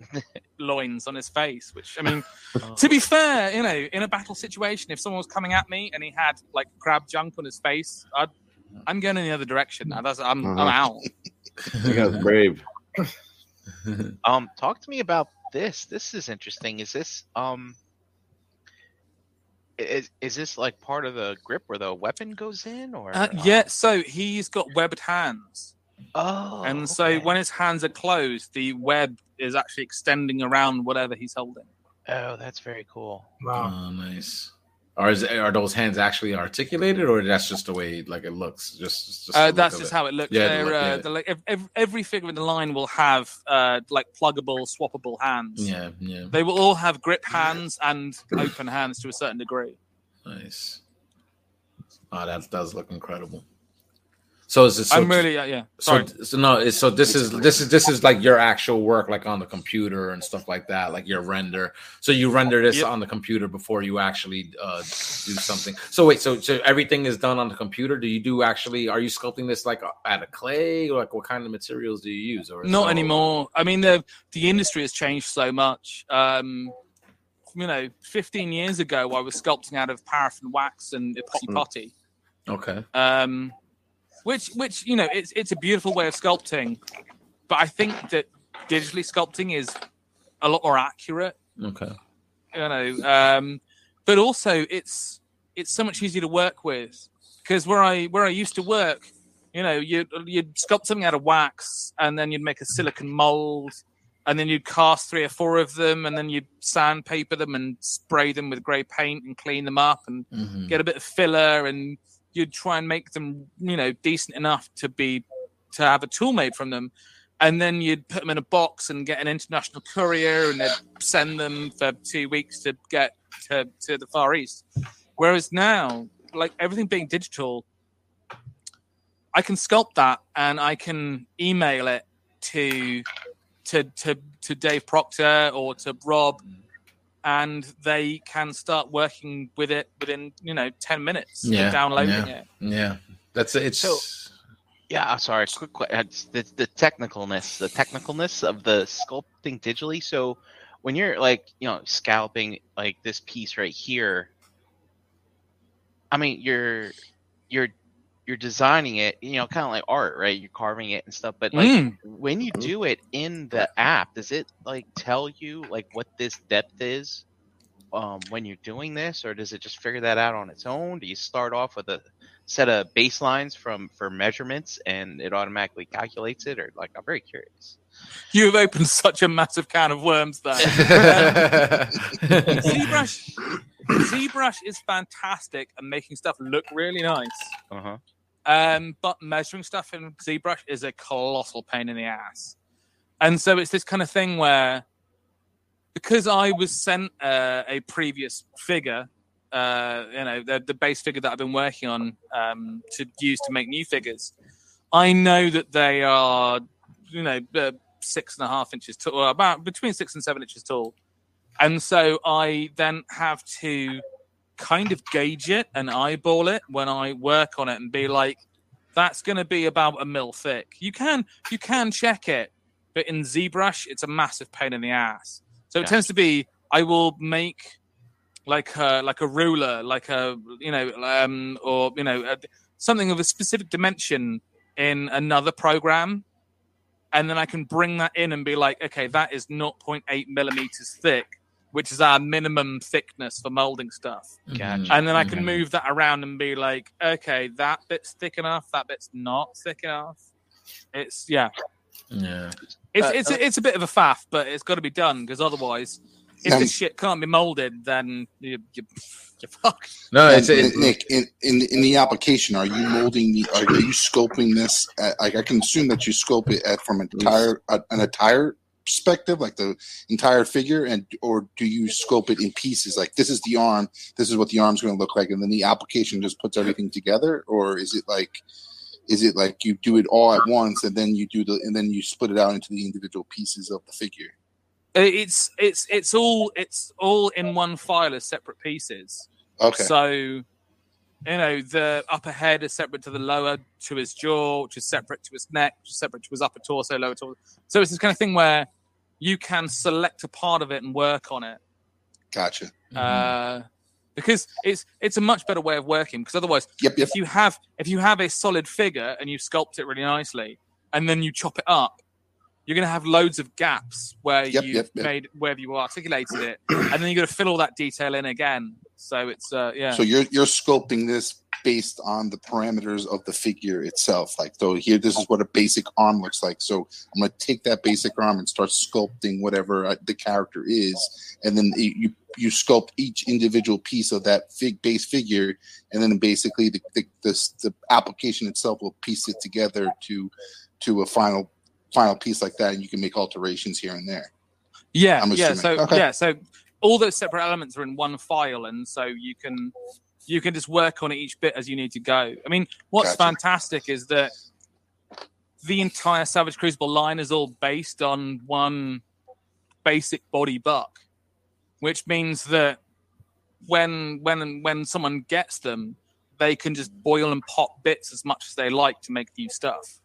(laughs) loins on his face. Which I mean, (laughs) to be fair, you know, in a battle situation, if someone was coming at me and he had like crab junk on his face, I'd, I'm going in the other direction now. That's I'm I'm Uh-huh. out. (laughs) You guys brave. (laughs) Um, talk to me about this. This is interesting. Is this um, is is this like part of the grip where the weapon goes in, or Uh, yeah, so he's got webbed hands, Oh, and so okay. when his hands are closed, the web is actually extending around whatever he's holding. oh, that's very cool. Wow. Oh, nice. Are is, are those hands actually articulated, or that's just the way like it looks? Just, just Uh, that's just it? how it looks. Yeah, They're, look, uh, yeah. like ev- ev- every figure in the line will have uh, like pluggable, swappable hands. Yeah, yeah, They will all have grip hands and open hands to a certain degree. nice. Oh, that does look incredible. So is it? So I'm really, uh, yeah. So, Sorry. so no, it's, so this is this is this is like your actual work, like on the computer and stuff like that, like your render. So you render this Yep. on the computer before you actually uh, do something. So wait, so so everything is done on the computer. Do you do actually? Are you sculpting this like out of clay, or like what kind of materials do you use? Or Not all- anymore. I mean, the the industry has changed so much. Um, you know, 15 years ago, I was sculpting out of paraffin wax and epoxy Mm. putty. Okay. um, which which you know it's it's a beautiful way of sculpting, but I think that digitally sculpting is a lot more accurate. Okay. You know, um, but also it's it's so much easier to work with because where I where I used to work, you know, you you'd sculpt something out of wax and then you'd make a silicon mold. And then you'd cast three or four of them, and then you'd sandpaper them and spray them with grey paint and clean them up and Mhm. get a bit of filler and you'd try and make them you know decent enough to be to have a tool made from them. And then you'd put them in a box and get an international courier and they'd send them for two weeks to get to, to the far east. Whereas now like everything being digital i can sculpt that and i can email it to to to, to dave proctor or to rob and they can start working with it within you know 10 minutes of Yeah, downloading it Yeah, that's it's. So- Yeah, I'm sorry. Quick, que- uh, it's the the technicalness, the technicalness of the sculpting digitally. So when you're like, you know, scalping like this piece right here, I mean, you're you're you're designing it, you know, kind of like art, right? You're carving it and stuff. But like Mm. when you do it in the app, does it like tell you like what this depth is? Um, when you're doing this, or does it just figure that out on its own? Do you start off with a set of baselines from for measurements and it automatically calculates it or like i'm very curious you've opened (laughs) such a massive can of worms there (laughs) ZBrush, ZBrush is fantastic at making stuff look really nice. uh-huh Um, but measuring stuff in ZBrush is a colossal pain in the ass. And so it's this kind of thing where, because I was sent uh, a previous figure, uh, you know, the, the base figure that I've been working on um, to use to make new figures, I know that they are, you know, uh, six and a half inches tall, about between six and seven inches tall. And so I then have to kind of gauge it and eyeball it when I work on it and be like, that's going to be about a mil thick. You can you can check it, but in ZBrush, it's a massive pain in the ass. So it tends to be I will make like a like a ruler, like a you know, um, or you know, a, something of a specific dimension in another program, and then I can bring that in and be like, okay, that is 0.8 millimeters thick. Which is our minimum thickness for molding stuff. Gotcha. And then I can move that around and be like, okay, that bit's thick enough, that bit's not thick enough. It's yeah, Yeah. it's Uh, it's it's a bit of a faff, but it's got to be done because otherwise, if Um, this shit can't be molded, then you you you're fucked. No, And it's Nick, in, in in the application, are you molding the? Are, you scoping this? At, like I can assume that you scope it at from an entire uh, an entire perspective, like the entire figure, and or do you scope it in pieces? Like this is the arm, this is what the arm's going to look like, and then the application just puts everything together, or is it like? Is it like you do it all at once and then you do the and then you split it out into the individual pieces of the figure? Uh, It's it's it's all it's all in one file as separate pieces. Okay. So, you know, the upper head is separate to the lower, to his jaw, which is separate to his neck, which is separate to his upper torso, lower torso. So it's this kind of thing where you can select a part of it and work on it. Gotcha. Uh, because it's it's a much better way of working. Because otherwise, Yep. Yep. if you have if you have a solid figure and you sculpt it really nicely, and then you chop it up, you're going to have loads of gaps where Yep, you've yep, yep. made where you articulated it, and then you're going to fill all that detail in again. So it's uh, yeah. So you're you're sculpting this based on the parameters of the figure itself. Like so here this is what a basic arm looks like. So I'm going to take that basic arm and start sculpting whatever uh, the character is and then you you- you sculpt each individual piece of that fig base figure and then basically the the, the the application itself will piece it together to to a final final piece like that and you can make alterations here and there. Yeah, I'm yeah. assuming. So Okay. yeah, so all those separate elements are in one file, and so you can you can just work on each bit as you need to go. I mean, what's Gotcha. fantastic is that the entire Savage Crucible line is all based on one basic body buck, which means that when when when someone gets them, they can just boil and pop bits as much as they like to make new stuff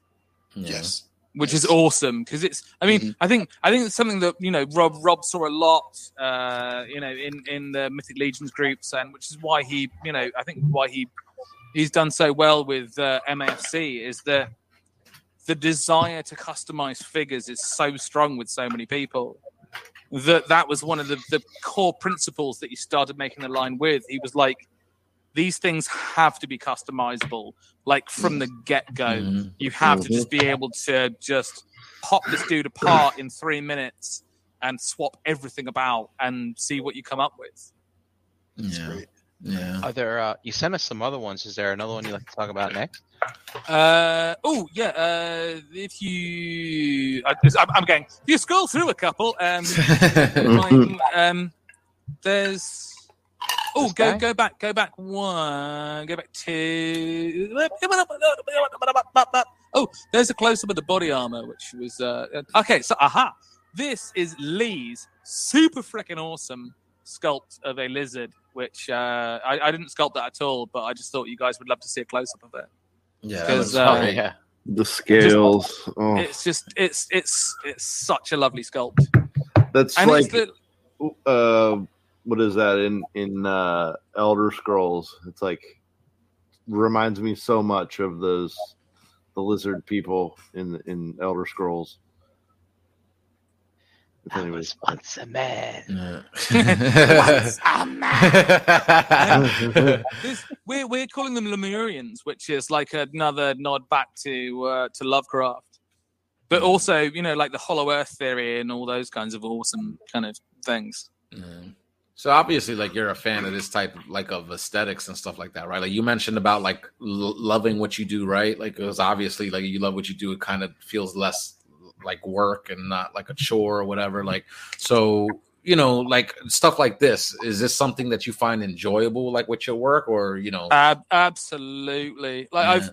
Yeah. Yes. Which is awesome because it's i mean Mhm. i think i think it's something that you know rob rob saw a lot uh you know in in the mythic legions groups and which is why he you know i think why he he's done so well with uh, mafc is that the desire to customize figures is so strong with so many people that that was one of the, the core principles that he started making the line with he was like these things have to be customizable like from the get-go Mhm. you have to just be able to just pop this dude apart in three minutes and swap everything about and see what you come up with. Yeah. Yeah. Are there? Uh, you sent us some other ones. Is there another one you'd like to talk about next? Uh, oh yeah, uh, if you, I, I'm, I'm going. If you scroll through a couple, um, (laughs) like, um, there's. Oh, go guy? go back, go back one, go back two. Oh, there's a close up of the body armor, which was uh, okay. So, aha, this is Lee's super freaking awesome sculpt of a lizard, which uh, I, I didn't sculpt that at all, but I just thought you guys would love to see a close up of it. Yeah. Because, uh, Oh yeah. The scales. Oh, It's just it's it's it's such a lovely sculpt, that's and like it's the uh, what is that in in uh, Elder Scrolls? It's like reminds me so much of those the lizard people in in Elder Scrolls. If I was once a man. Yeah. (laughs) (laughs) (laughs) this, we're we're calling them Lemurians, which is like another nod back to uh, to Lovecraft, but Mm. also you know like the Hollow Earth theory and all those kinds of awesome kind of things. Yeah. So obviously, like you're a fan of this type, of, like of aesthetics and stuff like that, right? Like you mentioned about like l- loving what you do, right? Like because obviously, like you love what you do, it kind of feels less like work and not like a chore or whatever. Like so, you know, like stuff like this. Is this something that you find enjoyable, like with your work, or you know? Ab- absolutely, like Yeah.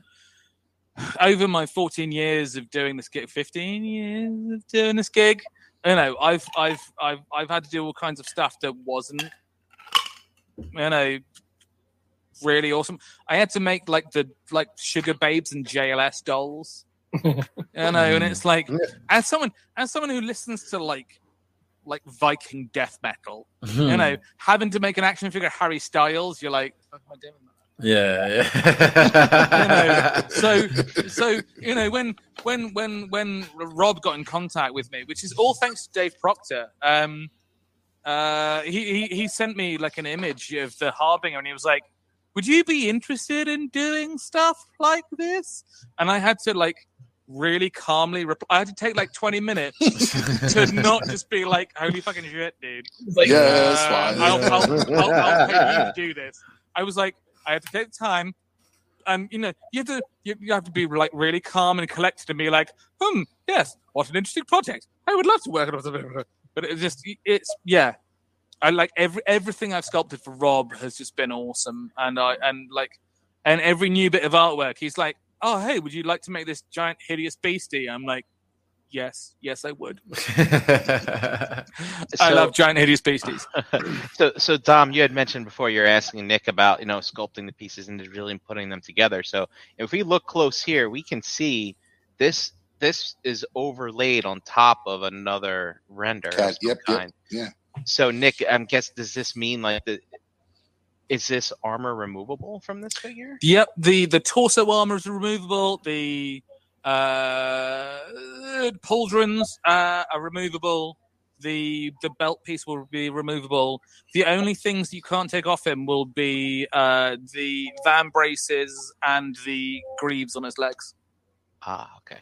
I've (sighs) over my 14 years of doing this gig, 15 years of doing this gig, you know, I've I've I've I've had to do all kinds of stuff that wasn't, you know, really awesome. I had to make like the like Sugababes and JLS dolls, you know, and it's like (laughs) as someone as someone who listens to like like Viking death metal, Hmm. you know, having to make an action figure Harry Styles, you're like, "What am I doing that?" Yeah, (laughs) you know, so (laughs) so you know when when when when Rob got in contact with me, which is all thanks to Dave Proctor. Um, uh, he, he he sent me like an image of the Harbinger, and he was like, "Would you be interested in doing stuff like this?" And I had to like really calmly reply. I had to take like 20 minutes to not (laughs) just be like, "Holy fucking shit, dude!" Like, Yeah, that's Uh, fine. I'll, I'll, I'll, I'll pay you to do this. I was like, I have to take the time, and you know, you have to you, you have to be like really calm and collected and be like, hmm, yes, what an interesting project. I would love to work on it. But it's just, it's yeah. I like every everything I've sculpted for Rob has just been awesome, and I and like, and every new bit of artwork, he's like, oh hey, would you like to make this giant hideous beastie? I'm like. Yes, yes, I would. (laughs) I love giant hideous beasties. (laughs) so so Dom, you had mentioned before you're asking Nick about you know sculpting the pieces and really putting them together. So if we look close here, we can see this this is overlaid on top of another render. of some yep, yep, yeah. So Nick, I'm guess does this mean like the is this armor removable from this figure? Yep, the the torso armor is removable. The pauldrons uh, are removable. The the belt piece will be removable. The only things you can't take off him will be uh, the vambraces and the greaves on his legs. Ah, okay.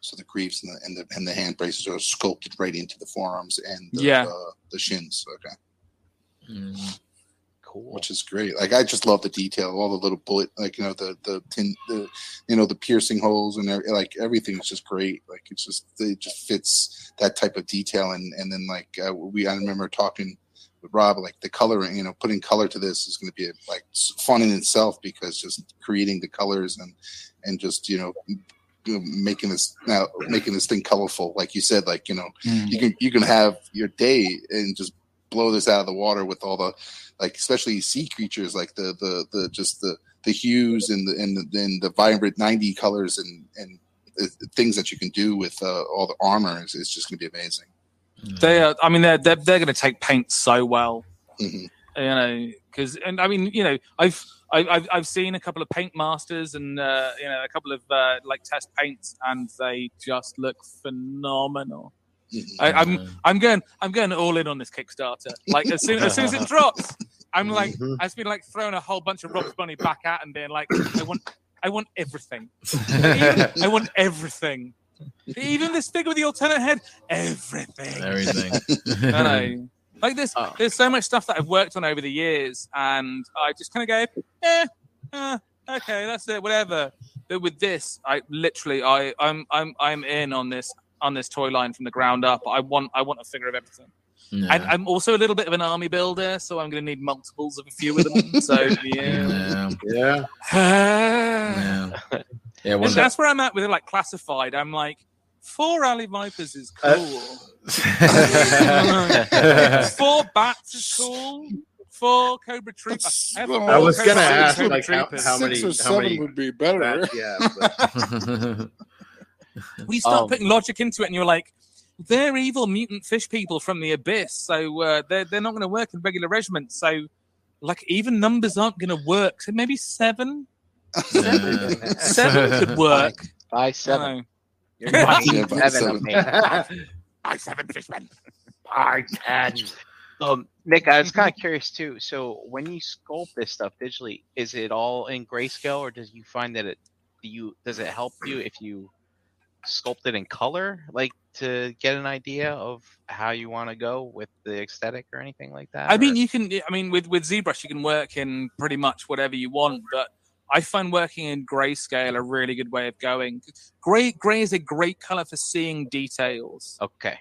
So the greaves and the and the, and the hand braces are sculpted right into the forearms and the, Yeah. uh, the shins. Okay, Mm. Cool. which is great. Like I just love the detail, all the little bullet, like you know the the tin, the you know the piercing holes and every, like everything's just great. Like it's just it just fits that type of detail. And and then like uh, we I remember talking with Rob like the coloring, you know, putting color to this is going to be like fun in itself because just creating the colors and and just you know you know, making this now making this thing colorful like you said like you know you can you can have your day and just blow this out of the water with all the like especially sea creatures like the the the just the the hues and the and the, and the vibrant 90 colors and and things that you can do with uh, all the armor is, is just going to be amazing They are. I mean, they're they're, they're going to take paint so well. Mhm. you know because and i mean you know i've I've, I've seen a couple of paint masters and uh, you know a couple of uh, like test paints and they just look phenomenal. I, i'm i'm going i'm going all in on this kickstarter like as soon as, soon as it drops i'm like Mhm. i've been like throwing a whole bunch of rob's bunny back at and being like i want i want everything (laughs) i want everything even this figure with the alternate head everything Everything. (laughs) I. Like this, Oh. there's so much stuff that I've worked on over the years, and I just kind of go, eh, eh, okay, that's it, whatever. But with this, I literally, I, I'm, I'm, I'm in on this, on this toy line from the ground up. I want, I want a figure of everything. Yeah. And I'm also a little bit of an army builder, so I'm going to need multiples of a few of them. (laughs) So yeah, yeah. Yeah. Yeah. Yeah. That's where I'm at with it, like classified. I'm like, four alley vipers is Uh, cool. (laughs) Four bats is cool. Four Cobra Troopers. I, have well, four I was gonna ask, like, how- how many- six or how seven many- would be better That- yeah. But (laughs) (laughs) we start Um, putting logic into it, and you're like, they're evil mutant fish people from the abyss, so uh, they're they're not going to work in regular regiments. So, like, even numbers aren't going to work. So maybe seven, seven (laughs) could work. Buy I seven. don't. You're Yeah, (laughs) buying seven of me. Buy seven fishmen. Buy ten. Um, Nick, I was kind of curious too. So when you sculpt this stuff digitally, is it all in grayscale, or does you find that it do you does it help you if you sculpt it in color, like to get an idea of how you want to go with the aesthetic or anything like that? I mean, or- you can. I mean, with with ZBrush, you can work in pretty much whatever you want. But I find working in grayscale a really good way of going. Gray gray is a great color for seeing details. okay.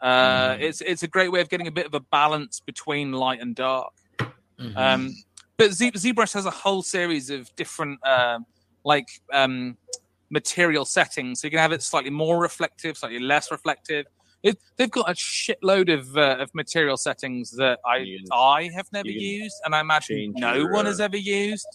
Uh, Mm. It's it's a great way of getting a bit of a balance between light and dark. Mhm. Um, but Z- ZBrush has a whole series of different um, like um, material settings. So you can have it slightly more reflective, slightly less reflective. It, they've got a shitload of uh, of material settings that I can- I have never used, and I imagine no your, one uh, has ever used.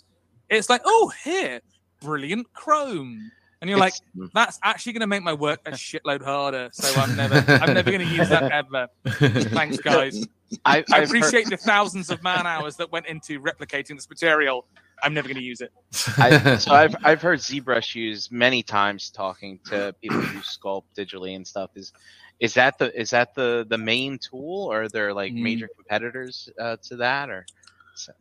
It's like, oh, here, brilliant chrome, and you're like, (laughs) that's actually going to make my work a shitload harder. So I'm never I'm never going to use that (laughs) ever. Thanks, guys. I, I I've heard- appreciate the thousands of man hours that went into replicating this material, I'm never going to use it. (laughs) I, so I've (laughs) I've heard ZBrush used many times talking to people who sculpt digitally and stuff. Is is that the is that the the main tool, or are there like Mm. major competitors uh, to that, or? So,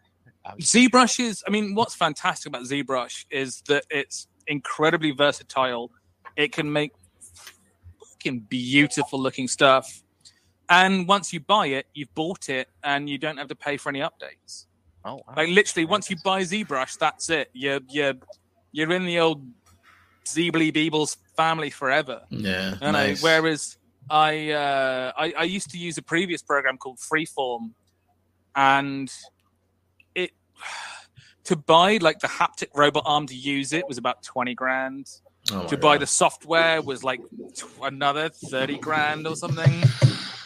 ZBrush is, I mean, what's fantastic about ZBrush is that it's incredibly versatile. It can make fucking beautiful looking stuff. And once you buy it, you've bought it and you don't have to pay for any updates. Oh, wow. Like literally, once you buy ZBrush, that's it. You're you're you're in the old Zeebly Beebles family forever. yeah. You know, nice. whereas I, uh, I I used to use a previous program called Freeform, and it (sighs) to buy like the haptic robot arm to use it was about twenty grand. Oh to buy God. the software was like t- another thirty grand or something,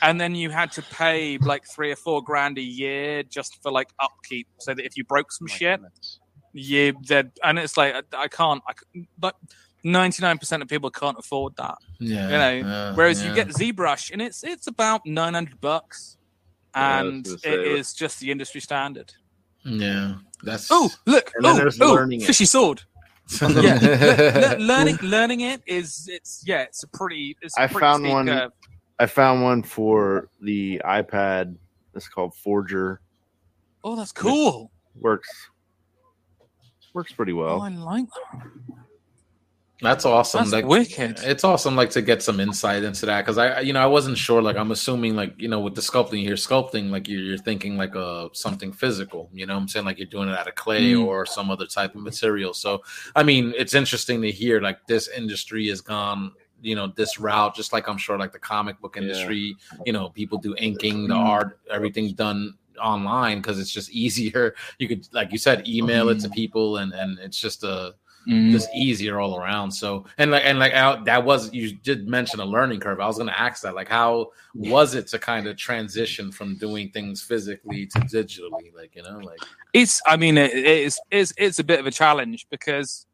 and then you had to pay like three or four grand a year just for like upkeep, so that if you broke some My shit, goodness. you that and it's like I, I can't, I, c- but ninety nine percent of people can't afford that. yeah, you know, yeah, Whereas yeah. you get ZBrush, and it's it's about nine hundred bucks, Yeah, I was and gonna it say, is just the industry standard. yeah, that's Oh, look! Oh, there's oh, learning it. fishy sword. (laughs) yeah, Le- le- learning learning it is it's yeah, it's a pretty. It's a I pretty found one- curve. I found one for the iPad. It's called Forger. Oh, that's cool. Works works pretty Oh, well. I like that. That's awesome. That's like, wicked. It's awesome, like to get some insight into that because I, you know, I wasn't sure. Like, I'm assuming, like, you know, with the sculpting, you're sculpting, like you're, you're thinking like uh something physical. You know, what I'm saying like you're doing it out of clay Mm. or some other type of material. So, I mean, it's interesting to hear like this industry has gone, you know, this route. Just like I'm sure, like the comic book Yeah. industry, you know, people do inking, the Mm. art, everything's done online because it's just (laughs) easier. You could, like you said, email it to Mm. people, and and it's just a Mm. just easier all around. So and like and like I, that was you did mention a learning curve. I was going to ask that. Like, how was it to kind of transition from doing things physically to digitally? Like, you know, like It's. I mean, it, it's it's it's a bit of a challenge because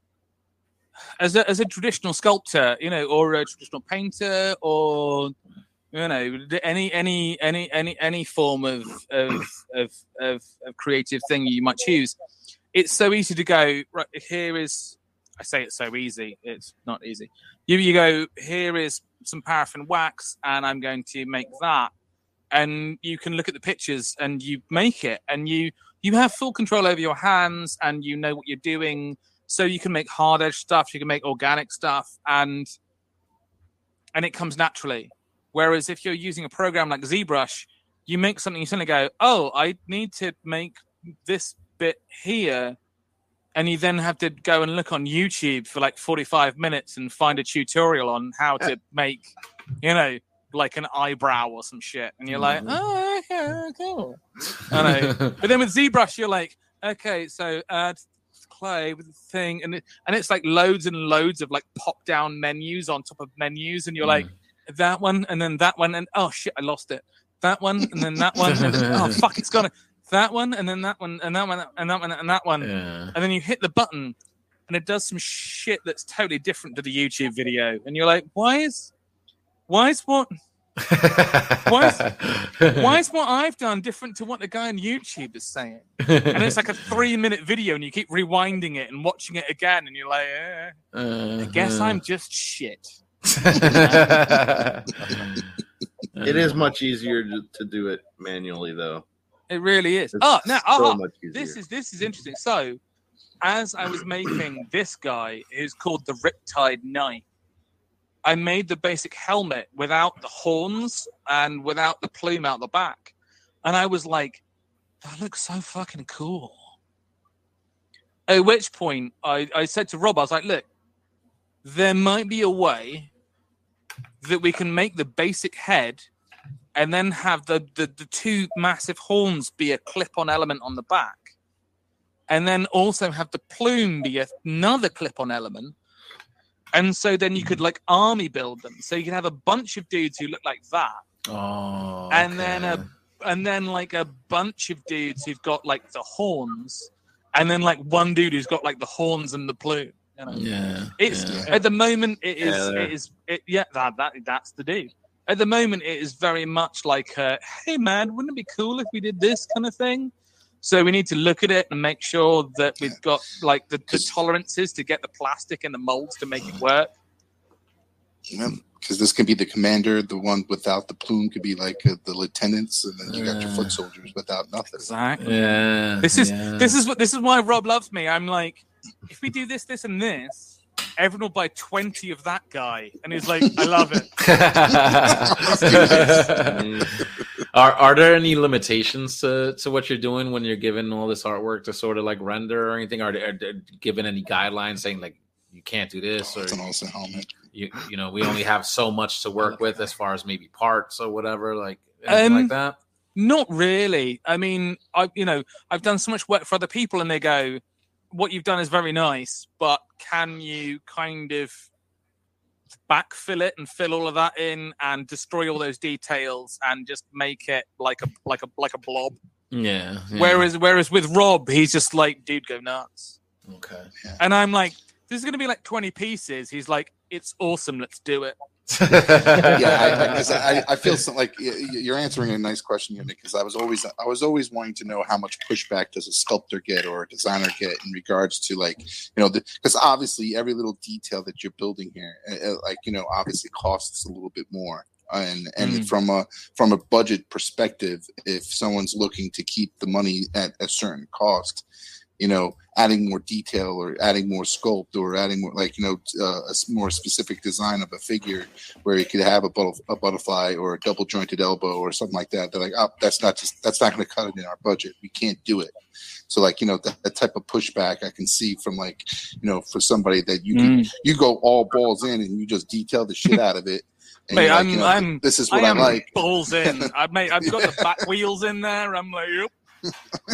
as a as a traditional sculptor, you know, or a traditional painter, or you know, any any any any any form of of of of, of creative thing you might choose, it's so easy to go right. Here is. I say it's so easy. It's not easy. You you go. Here is some paraffin wax, and I'm going to make that. And you can look at the pictures, and you make it, and you you have full control over your hands and you know what you're doing so you can make hard edge stuff you can make organic stuff and and it comes naturally. Whereas if you're using a program like zbrush you make something you suddenly go oh i need to make this bit here and you then have to go and look on youtube for like 45 minutes and find a tutorial on how to make you know like an eyebrow or some shit and you're like mm. oh okay cool. I know. But then with ZBrush, you're like, okay, so add clay with the thing, and it, and it's like loads and loads of like pop down menus on top of menus, and you're like mm. that one, and then that one, and oh shit, I lost it. That one, and then that one, and oh fuck, it's gone. That one, and then that one, and that one, and that one, and that one, yeah. and then you hit the button, and it does some shit that's totally different to the YouTube video, and you're like, why is, why is what? Why (laughs) Why is what I've done different to what the guy on YouTube is saying? And it's like a (laughs) three minute video, and you keep rewinding it and watching it again, and you're like, eh, Uh, I guess I'm just shit. It is (laughs) much easier to, to do it manually, though. It really is. It's Oh, now, so oh, much this is this is interesting. So, as I was making this guy, who's called the Riptide Knight, I made the basic helmet without the horns and without the plume out the back, and I was like, "That looks so fucking cool." At which point, I, I said to Rob, I was like, "Look, there might be a way that we can make the basic head." and then have the, the, the two massive horns be a clip-on element on the back, and then also have the plume be another clip-on element. And so then you could like army build them. So you could have a bunch of dudes who look like that, oh, and then a and then like a bunch of dudes who've got like the horns, and then like one dude who's got like the horns and the plume. You know? yeah, It's yeah. at the moment it is yeah. it is it yeah that, that that's the dude. At the moment it is very much like uh, hey man, wouldn't it be cool if we did this kind of thing? So we need to look at it and make sure that we've got like the, the tolerances to get the plastic and the molds to make it work. Because this could be the commander, the one without the plume could be like uh, the lieutenants, and then you got your foot soldiers without nothing. Exactly. Yeah. This is yeah. this is what this is why Rob loves me. I'm like, if we do this, this, and this, everyone will buy twenty of that guy, and he's like, I love it. (laughs) (laughs) are are there any limitations to, to what you're doing when you're given all this artwork to sort of like render or anything? Are there, are there given any guidelines saying like you can't do this or It's an awesome helmet. you you know we only have so much to work (laughs) with as far as maybe parts or whatever like anything Um, like that? Not really. I mean, I you know, I've done so much work for other people, and they go, "What you've done is very nice, but can you kind of backfill it and fill all of that in and destroy all those details and just make it like a like a like a blob?" Yeah. yeah. Whereas whereas with Rob, he's just like, "Dude, go nuts," okay. and I'm like, "This is going to be like 20 pieces." He's like, "It's awesome. Let's do it." Yeah, I, 'cause I, I feel so, like you're answering a nice question Nick. Because I was always I was always wanting to know how much pushback does a sculptor get or a designer get in regards to like you know because obviously every little detail that you're building here, uh, uh, like you know, obviously costs a little bit more. And and Mm. from a from a budget perspective, if someone's looking to keep the money at a certain cost, you know, adding more detail or adding more sculpt or adding more like you know uh, a more specific design of a figure where you could have a, a butterfly or a double jointed elbow or something like that. They're like, oh, that's not just that's not going to cut it in our budget. We can't do it. So like you know that, that type of pushback I can see from like you know for somebody that you can, Mm. you go all balls in and you just detail the shit out of it. And Mate, like, I'm- you know, I'm- this is I what I, am like. balls in. (laughs) I mate, I've got the back wheels in there. I'm like, yep.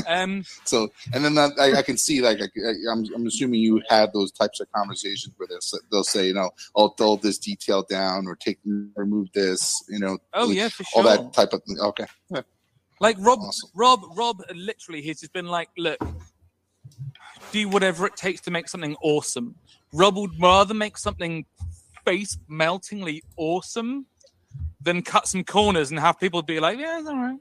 Um, (laughs) So, and then that, I, I can see like I, I'm, I'm assuming you had those types of conversations where they'll, they'll say, you know, I'll dull this detail down or take remove this, you know, oh yeah, for sure. all that type of thing. Okay, Like Rob, Awesome. Rob, Rob, literally, he's just been like, look, do whatever it takes to make something awesome. Rob would rather make something face meltingly awesome than cut some corners and have people be like, yeah, it's all right.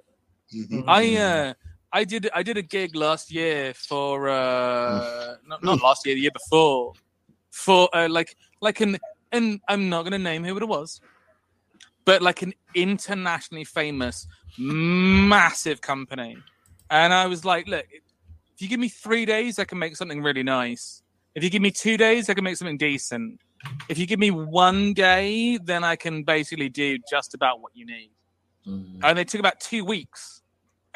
Mhm. I uh, I did I did a gig last year for uh, not, not last year, the year before, for uh, like like an and I'm not gonna name who it was, but like an internationally famous, massive company, and I was like, look, if you give me three days, I can make something really nice. If you give me two days, I can make something decent. If you give me one day, then I can basically do just about what you need Mm. and they took about two weeks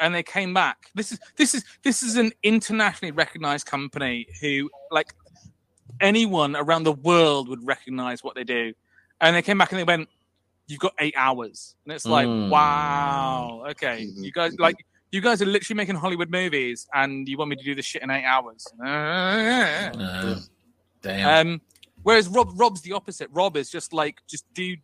and they came back this is this is this is an internationally recognized company who like anyone around the world would recognize what they do and they came back and they went you've got eight hours and it's like Mm. wow okay Mhm. you guys like you guys are literally making hollywood movies and you want me to do this shit in eight hours Uh, damn. um, whereas Rob, Rob's the opposite. Rob is just like, just do,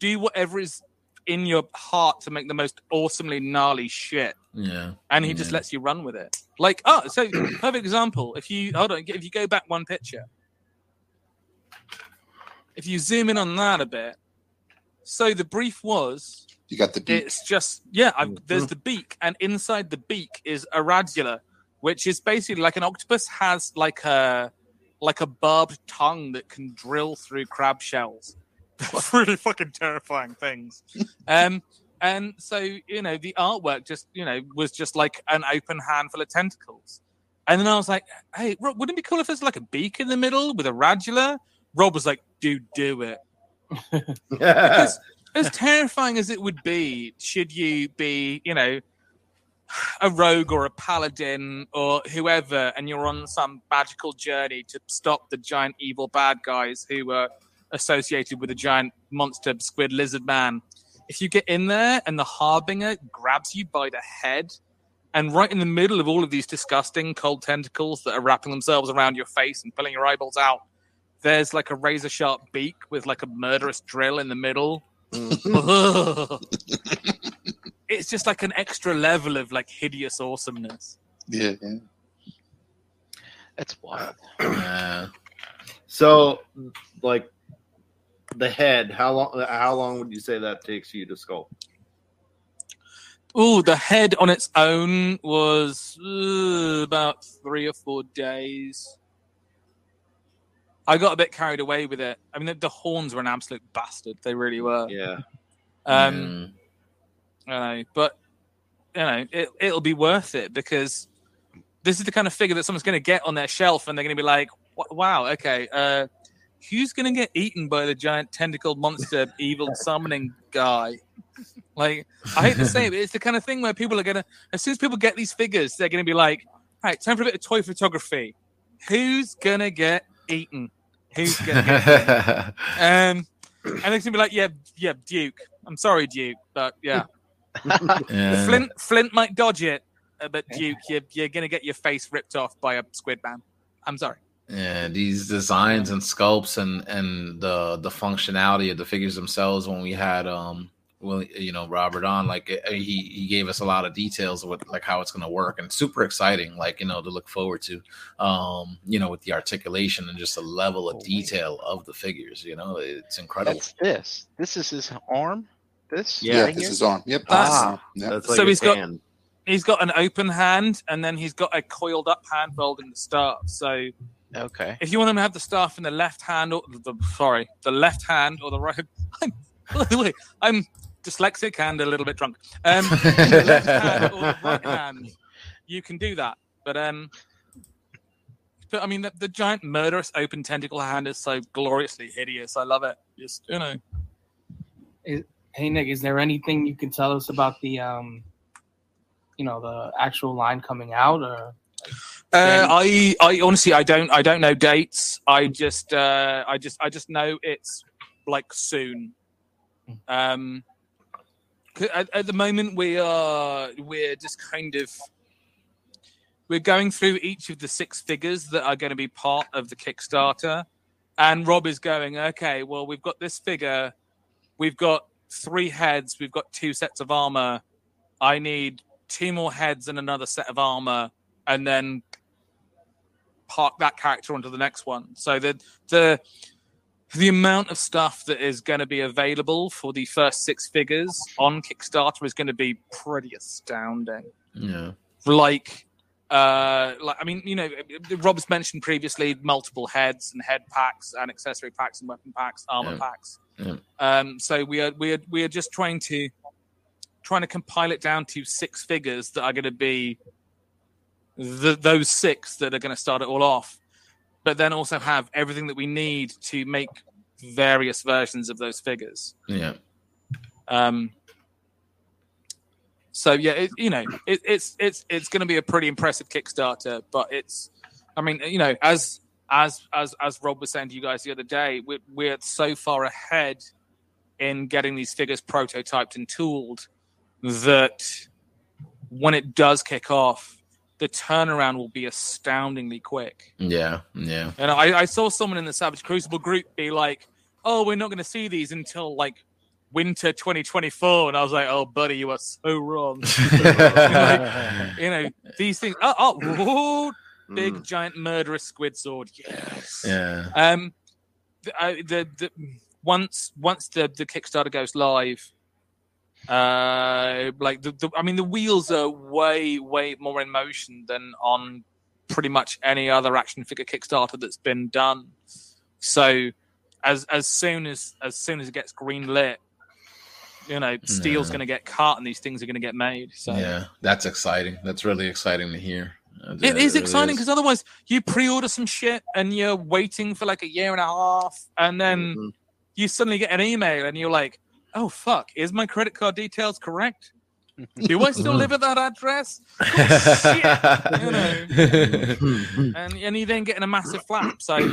do whatever is in your heart to make the most awesomely gnarly shit, yeah. and he just lets you run with it. Like, oh, so perfect example. If you hold on, if you go back one picture, if you zoom in on that a bit, so the brief was You got the beat. it's just yeah. I've, mm-hmm. there's the beak, and inside the beak is a radula, which is basically like an octopus has like a like a barbed tongue that can drill through crab shells. (laughs) really fucking terrifying things. Um, and so you know the artwork just you know was just like an open handful of tentacles. And then I was like, "Hey, Rob, wouldn't it be cool if there's like a beak in the middle with a radula?" Rob was like, "Dude, do it." (laughs) Because as terrifying as it would be, should you be, you know, a rogue or a paladin or whoever, and you're on some magical journey to stop the giant evil bad guys who are associated with a giant monster squid lizard man. If you get in there and the harbinger grabs you by the head, and right in the middle of all of these disgusting cold tentacles that are wrapping themselves around your face and pulling your eyeballs out, there's like a razor sharp beak with like a murderous drill in the middle. Mm-hmm. (laughs) it's just like an extra level of like hideous awesomeness. yeah, yeah. It's wild. Yeah. (clears throat) So, like the head, how long? How long would you say that takes you to sculpt? Oh, the head on its own was uh, about three or four days. I got a bit carried away with it. I mean, the, the horns were an absolute bastard. They really were. Yeah. Um, I know, but you know, it it'll be worth it because this is the kind of figure that someone's going to get on their shelf, and they're going to be like, "Wow, okay, uh, who's going to get eaten by the giant tentacled monster, evil summoning guy?" Like, I hate to say it, but it's the kind of thing where people are going to, as soon as people get these figures, they're going to be like, "All right, time for a bit of toy photography. Who's going to get eaten? Who's going to get?" (laughs) Um, and they're going to be like, "Yeah, yeah, Duke. I'm sorry, Duke, but yeah." Yeah. Flint Flint might dodge it, uh, but Duke, you're, you're gonna get your face ripped off by a squid man. I'm sorry. Yeah, these designs and sculpts and and the the functionality of the figures themselves. When we had um, well, you know, Robert on, like uh, he he gave us a lot of details with like how it's gonna work and super exciting, like you know, to look forward to. Um, you know, with the articulation and just the level of detail of the figures. You know, it's incredible. That's this. This is his arm. This. Yeah, right this here? is on. Yep. That's- Ah, yep. That's like So his he's got- He's got an open hand, and then he's got a coiled up hand holding the staff. So Okay. if you want him to have the staff in the left hand, or the sorry, the left hand or the right, (laughs) I'm by the way, I'm dyslexic and a little bit drunk. Um, (laughs) the left hand or the right hand, you can do that. But um, but I mean, the, the giant murderous open tentacle hand is so gloriously hideous. I love it. Just you know, Hey Nick, is there anything you can tell us about the um, you know, the actual line coming out, or uh, I I honestly I don't I don't know dates. I just uh, I just I just know it's like soon. Um, at, at the moment we are we're just kind of we're going through each of the six figures that are going to be part of the Kickstarter, and Rob is going okay. Well, we've got this figure, we've got three heads, we've got two sets of armor. I need two more heads and another set of armor, and then park that character onto the next one. So the the the amount of stuff that is going to be available for the first six figures on Kickstarter is going to be pretty astounding. yeah. Like, uh, like I mean, you know, Rob's mentioned previously multiple heads and head packs and accessory packs and weapon packs, armor Yeah. packs. Yeah. Um, so we are we are we are just trying to trying to compile it down to six figures that are going to be the, those six that are going to start it all off, but then also have everything that we need to make various versions of those figures. Yeah. Um, so yeah, it, you know, it, it's it's it's going to be a pretty impressive Kickstarter, but it's, I mean, you know, as as as as Rob was saying to you guys the other day, we're we're so far ahead in getting these figures prototyped and tooled that when it does kick off, the turnaround will be astoundingly quick. Yeah. Yeah. And I, I saw someone in the Savage Crucible group be like, "Oh, we're not going to see these until like winter 2024," and I was like, "Oh, buddy, you are so wrong." (laughs) you know, these things. Oh, oh whoa, big Mm. giant murderous squid sword. Yes. yeah. Um, the, uh, the the once once the the Kickstarter goes live, uh, like the, the I mean the wheels are way way more in motion than on pretty much any other action figure Kickstarter that's been done. So as as soon as as soon as it gets green lit, you know, steel's Yeah. going to get cut and these things are going to get made. So Yeah. That's exciting. That's really exciting to hear. It is really exciting because otherwise you pre-order some shit and you're waiting for like a year and a half, and then Mhm. you suddenly get an email and you're like, "Oh fuck, is my credit card details correct? (laughs) Do I still live at that address?" (laughs) You know, and and you're then getting a massive flap. So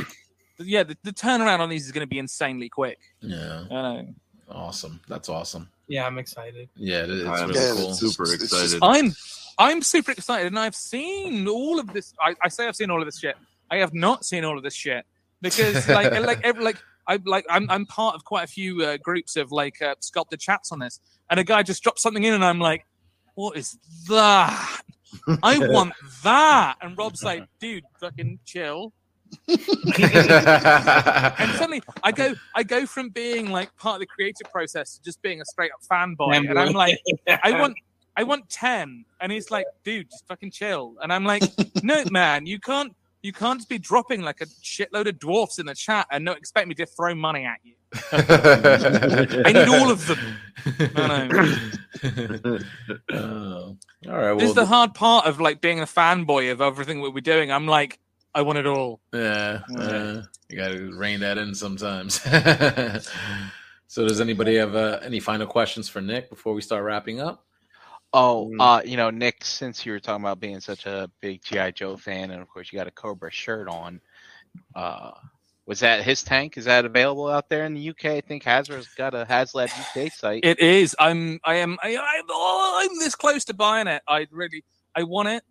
yeah, the, the turnaround on these is going to be insanely quick. yeah. I know. Awesome. That's awesome. yeah, I'm excited. Yeah. It, it's I'm really Yeah, cool. it's- super it's just- excited. I'm I'm super excited, and I've seen all of this. I, I say I've seen all of this shit. I have not seen all of this shit because like like every, like I like I'm I'm part of quite a few uh, groups of like uh, sculpted chats on this, and a guy just dropped something in, and I'm like, what is that? (laughs) I want that, and Rob's like, dude, fucking chill. (laughs) And suddenly I go I go from being like part of the creative process to just being a straight up fanboy, and I'm like. I (laughs) want I want ten, and he's like, dude, just fucking chill. And I'm like, no, man, you can't. You can't just be dropping like a shitload of dwarfs in the chat and not expect me to throw money at you. (laughs) I need all of them. No, no. Oh. all right. This is the hard part of like being a fanboy of everything that we're doing. I'm like, I want it all. yeah, uh, you got to rein that in sometimes. (laughs) so, does anybody have uh, any final questions for Nick before we start wrapping up? Oh, Mm. uh, you know, Nick, since you were talking about being such a big GI Joe fan, and of course you got a Cobra shirt on, uh, was that HISS tank? Is that available out there in the UK? I think Hasbro's got a HasLab UK site. It is. I'm. I am. I, I'm. Oh, I'm this close to buying it. I really. I want it.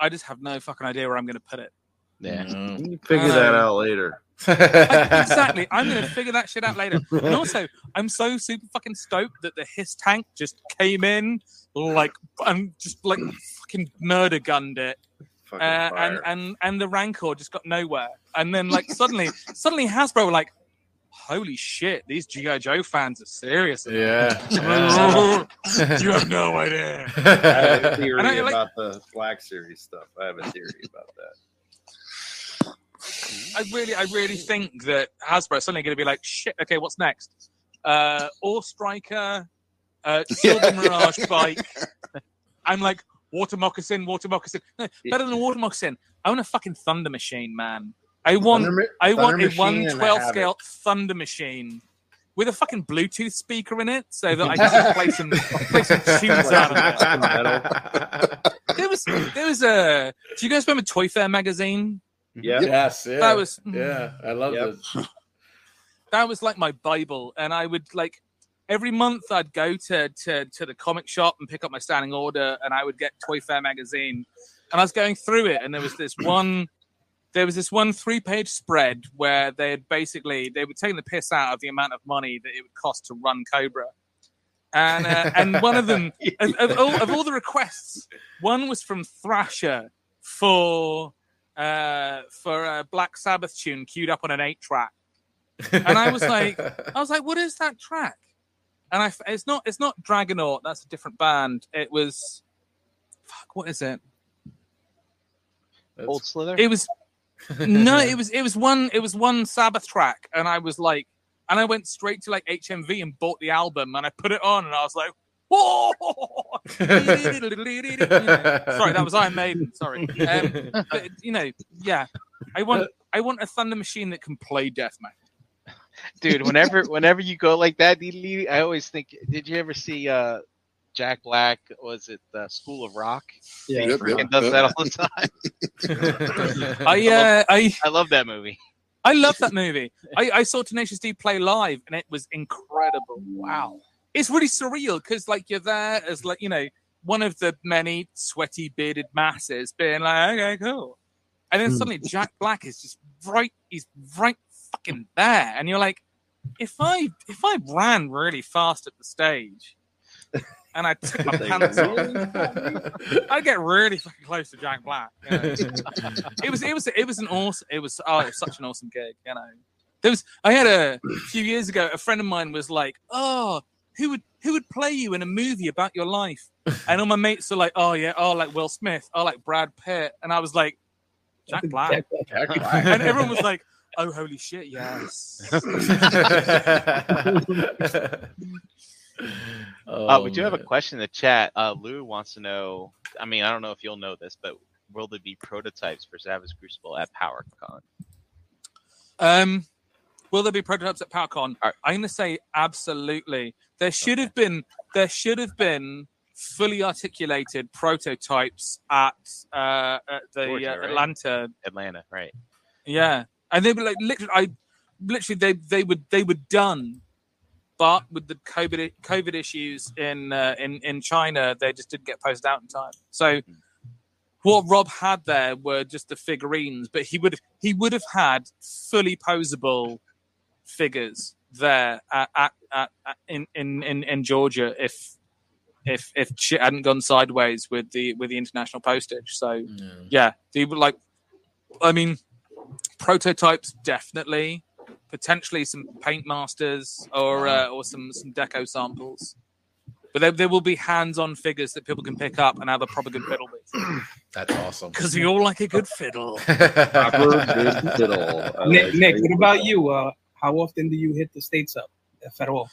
I just have no fucking idea where I'm going to put it. Yeah. Mm. You figure that out later. I- (laughs) exactly. I'm going (laughs) to figure that shit out later. And also, I'm so super fucking stoked that the HISS tank just came in like and just like fucking murder gunned it. Uh, and fire. and and the rancor just got nowhere and then like suddenly (laughs) suddenly hasbro were like holy shit these gi joe fans are serious Yeah. you have no idea I have a theory And I like- about the Black Series stuff. I have a theory about that. I really i really think that hasbro are suddenly going to be like shit okay what's next uh AWE Striker uh (laughs) silver mirage bike i'm like water moccasin water moccasin no, better than a water moccasin i want a fucking thunder machine man i want Thunder, I want a 112 Havoc. scale Thunder Machine with a fucking Bluetooth speaker in it, so that I (laughs) can play some play some (laughs) tunes out of it. There was there was a. Do you guys remember ToyFare magazine? Yeah. Yes. Yeah. That was Yeah. I love Yep. this. (laughs) that was like my bible, and I would like every month I'd go to to to the comic shop and pick up my standing order, and I would get ToyFare magazine, and I was going through it, and there was this (clears throat) one. There was this one three-page spread where they had basically they were taking the piss out of the amount of money that it would cost to run Cobra, and uh, and one of them (laughs) of, of, all, of all the requests, one was from Thrasher for uh, for a Black Sabbath tune queued up on an eight track. (laughs) And I was like- I was like, "What is that track?" And I, it's not, it's not Dragonaut. That's a different band. It was, fuck, what is it? Old Slither. It was (laughs) no, it was, it was one, it was one Sabbath track, and I was like, and I went straight to like HMV and bought the album, and I put it on, and I was like, whoa. (laughs) Sorry, that was Iron Maiden. Sorry, um, but you know, yeah, I want, I want a Thunder Machine that can play death metal. dude whenever whenever you go like that i always think did you ever see uh jack black was it the school of rock Yeah. he Yep, freaking yep, does yep. that all the time (laughs) I, uh, I, i love that movie I love that movie. I, I saw Tenacious D play live, and it was incredible. Wow, it's really surreal because like you're there as like you know one of the many sweaty bearded masses being like, okay, cool, and then Hmm. suddenly Jack Black is just right. He's right fucking there, and you're like, if I if I ran really fast at the stage. And I took my (laughs) pants off. really I'd get really fucking close to Jack Black. you know. (laughs) it was it was it was an awesome it was oh it was such an awesome gig you know there was i had a, few years ago a friend of mine was like oh who would who would play you in a movie about your life? (laughs) And all my mates are like oh yeah oh like will smith oh like brad pitt. And i was like jack (laughs) black. Jack (laughs) Black. and everyone was like oh holy shit yes. Uh, we do have a Oh, question in the chat. Uh lou wants to know i mean i don't know if you'll know this but will there be prototypes for savage crucible at powercon? Um, will there be prototypes at PowerCon? Are- I'm going to say absolutely. There should have been. There should have been fully articulated prototypes at, uh, at the Georgia, uh, right? Atlanta. atlanta right Yeah, and they were like literally. I literally they they were they were done, but with the COVID COVID issues in uh, in in China, they just didn't get posted out in time. So. What Rob had there were just the figurines, but he would he would have had fully posable figures there at, at, at, at in, in, in, in Georgia if if if shit hadn't gone sideways with the with the international postage. So Yeah. yeah, they were like, I mean, prototypes definitely, potentially some paint masters or uh, or some some deco samples. but there, there will be hands-on figures that people can pick up and have a proper good fiddle with. (clears throat) That's awesome. Because we all like a good fiddle. (laughs) Proper good fiddle. Nick, like Nick, what about you? Uh, how often do you hit the states up at federal?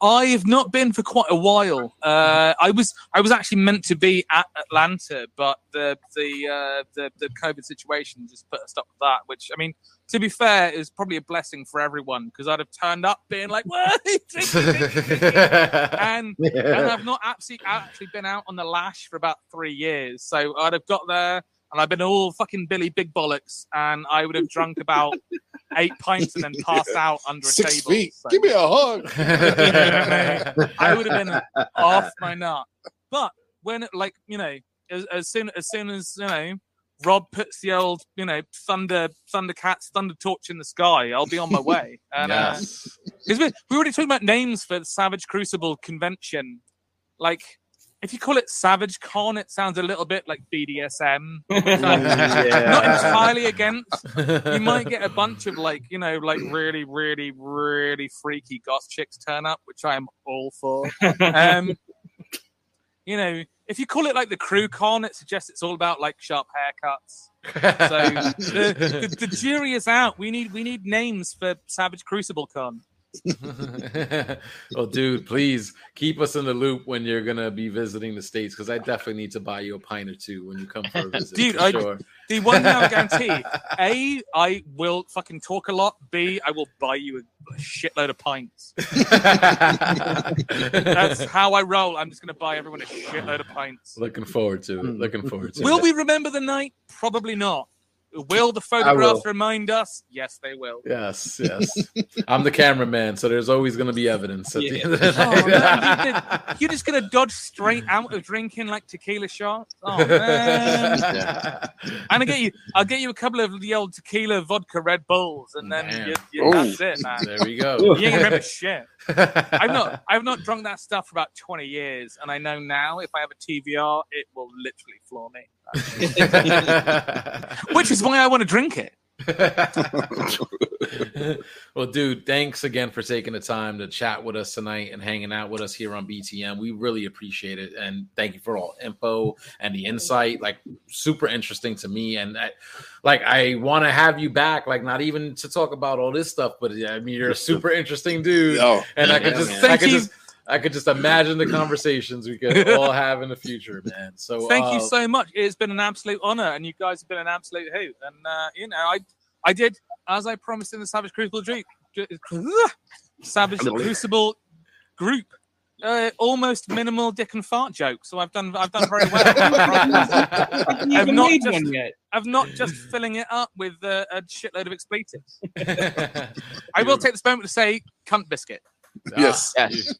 I've not been for quite a while. Uh, I was I was actually meant to be at Atlanta, but the the uh, the, the COVID situation just put a stop to that. Which I mean, to be fair, is probably a blessing for everyone because I'd have turned up being like, "What?" (laughs) and and I've not actually actually been out on the lash for about three years. So I'd have got there and I've been all fucking Billy Big Bollocks, and I would have drunk about (laughs) eight pints and then passed out under a Six table. feet. So Give me a hug. (laughs) I would have been off my nut. But when like you know, as, as soon as soon as you know. Rob puts the old, you know, thunder, thundercats, thunder torch in the sky. I'll be on my way. (laughs) And uh, yes. because we, we already talked about names for the Savage Crucible convention. Like, if you call it Savage Con, it sounds a little bit like BDSM. (laughs) Not entirely against. You might get a bunch of like, you know, like really, really, really freaky goth chicks turn up, which I'm all for. Um, you know, if you call it like the Crew Con, it suggests it's all about like sharp haircuts. So the, the, the jury is out. We need we need names for Savage Crucible Con. (laughs) well, dude, please keep us in the loop when you're gonna be visiting the states because I definitely need to buy you a pint or two when you come for a visit. Dude, I- sure. (laughs) The one thing I guarantee: (laughs) A, I will fucking talk a lot. B, I will buy you a shitload of pints. That's how I roll. I'm just going to buy everyone a shitload of pints. Looking forward to it. Looking forward to Will it. Will we remember the night? Probably not. Will the photographs will. remind us? Yes, they will. Yes, yes. (laughs) I'm the cameraman, so there's always going to be evidence. At the end of the Oh, man, you (laughs) did- You're just going to dodge straight out of drinking like tequila shots. Oh man! And I get you. I'll get you a couple of the old tequila vodka Red Bulls, and then you, you, Oh. that's it, man. there we go. You ain't gonna remember shit. (laughs) I've not I've not drunk that stuff for about 20 years, and I know now if I have a TVR, it will literally floor me. (laughs) Which is why I want to drink it. (laughs) well, dude, thanks again for taking the time to chat with us tonight and hanging out with us here on BTM. We really appreciate it, and thank you for all info and the insight. Like, super interesting to me, and I, like I want to have you back. Like, not even to talk about all this stuff, but I mean, you're a super interesting dude, Oh, and I could just, man. I Thank could you. just. I could just imagine the conversations we could all (laughs) have in the future, man. So Thank uh, you so much. It's been an absolute honor, and you guys have been an absolute hoot. And uh, you know, I I did as I promised in the Savage Crucible Dream, (laughs) Savage Crucible group. Uh, almost minimal dick and fart jokes, so I've done I've done very well. (laughs) I've not made just- one yet? I'm not just filling it up with uh, a shitload of expletives. I will take this moment to say, "cunt biscuit." Yes. Ah, Yes.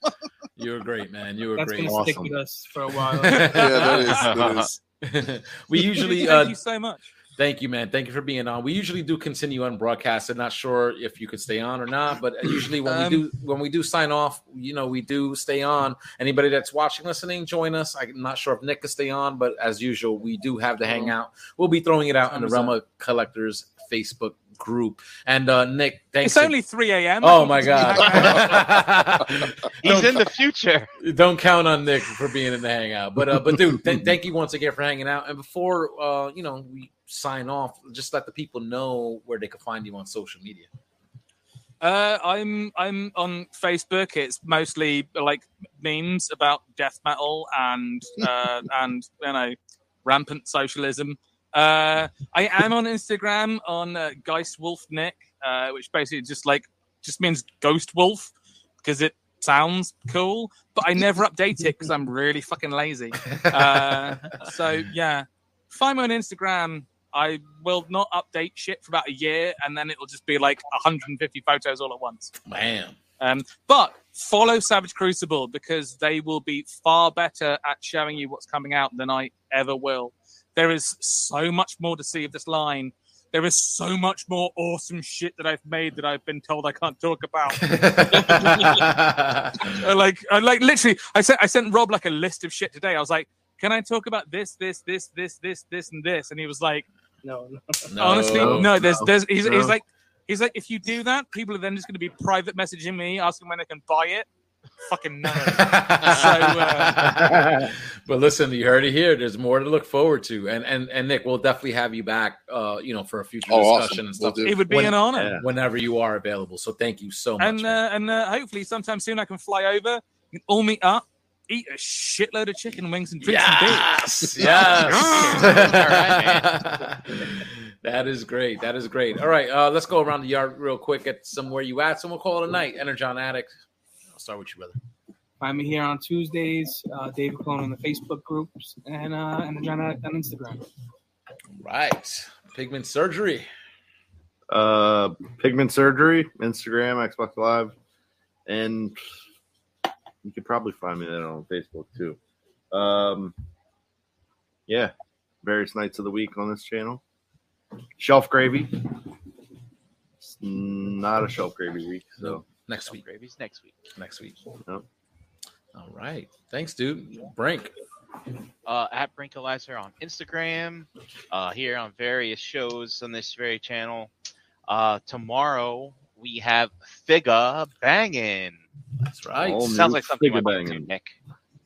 You, you were great, man. You were That's great. gonna stick with us for a while. (laughs) yeah, that is. That (laughs) is. (laughs) we usually thank uh, you so much. thank you, man. Thank you for being on. We usually do continue on broadcast. I'm not sure if you could stay on or not, but usually when Um, we do when we do sign off, you know, we do stay on. Anybody that's watching, listening, join us. I'm not sure if Nick can stay on, but as usual, we do have the hangout. We'll be throwing it out in the Realm of Collectors Facebook group. And uh Nick, thanks. It's only 3 a.m. Oh my think it's gonna god. (laughs) He's in the future. don't count on Nick for being in the hangout. But uh, but dude, th- (laughs) thank you once again for hanging out. And before uh, you know, we sign off, just let the people know where they can find you on social media. Uh, I'm I'm on Facebook. It's mostly like memes about death metal and uh, and you know rampant socialism. Uh, I am on Instagram on uh, Geist Wolf Nick, uh, which basically just like just means ghost wolf because it sounds cool, but I never update it because I'm really fucking lazy. Uh, so yeah, find me on Instagram. I will not update shit for about a year, and then it'll just be like 150 photos all at once. Man. Um, but follow Savage Crucible because they will be far better at showing you what's coming out than I ever will. There is so much more to see of this line. There is so much more awesome shit that I've made that I've been told I can't talk about. (laughs) Uh, like, uh, like literally, I sent I sent Rob like a list of shit today. I was like, "Can I talk about this, this, this, this, this, this, and this?" And he was like, No, no. No. honestly, no, there's, no, there's, he's, he's no. like, he's like, if you do that, people are then just going to be private messaging me asking when they can buy it. Fucking (laughs) none. So, uh, but listen, you heard it here. There's more to look forward to, and and and Nick, we'll definitely have you back. Uh, you know, for a future Oh, awesome. discussion and We'll stuff. it would be When- an honor. Yeah. Whenever you are available. So thank you so much. and uh, and uh, hopefully sometime soon I can fly over, we can all meet up, eat a shitload of chicken wings and drink some beer. Yes, (laughs) yes. All (laughs) that is great. That is great. All right, uh, let's go around the yard real quick. Get somewhere you at. So we'll call it a night. Energon Addict. I'll start with you, brother. Find me here on Tuesdays, uh, David Clone in the Facebook groups, and uh, and John on Instagram. Right. Pigment surgery. Uh, Pigment Surgery, Instagram, Xbox Live, and you could probably find me there on Facebook too. Um, yeah, various nights of the week on this channel. Shelf Gravy. It's not a Shelf Gravy week, so Next week. Gravy's next week. Next week. Yep. All right. Thanks, dude. Brink. uh, at Brink Brinkalizer on Instagram, uh, here on various shows on this very channel. Uh, tomorrow we have Figa banging. That's right. All Sounds like something Figga you might do, banging. Nick.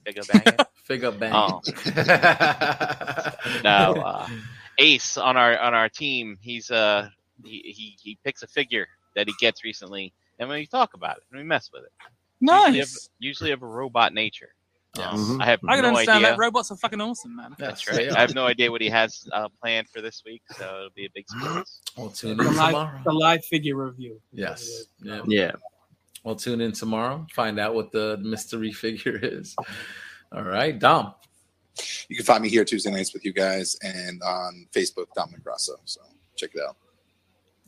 Figa banging. (laughs) Figure bang. Oh. (laughs) no, uh, Ace on our on our team. He's uh he, he he picks a figure that he gets recently, and when we talk about it, and we mess with it. Usually of, Nice. usually of a robot nature. Yes. Um, Mhm. I have I can no understand idea. that robots are fucking awesome, man. That's Yes, right. I have no idea what he has uh, planned for this week, so it'll be a big surprise. We'll tune in The tomorrow. live, the live figure review. Yes. Yeah. yeah. We'll tune in tomorrow. Find out what the mystery (laughs) figure is. All right, Dom. You can find me here Tuesday nights with you guys and on Facebook, Dominic Grasso. So check it out.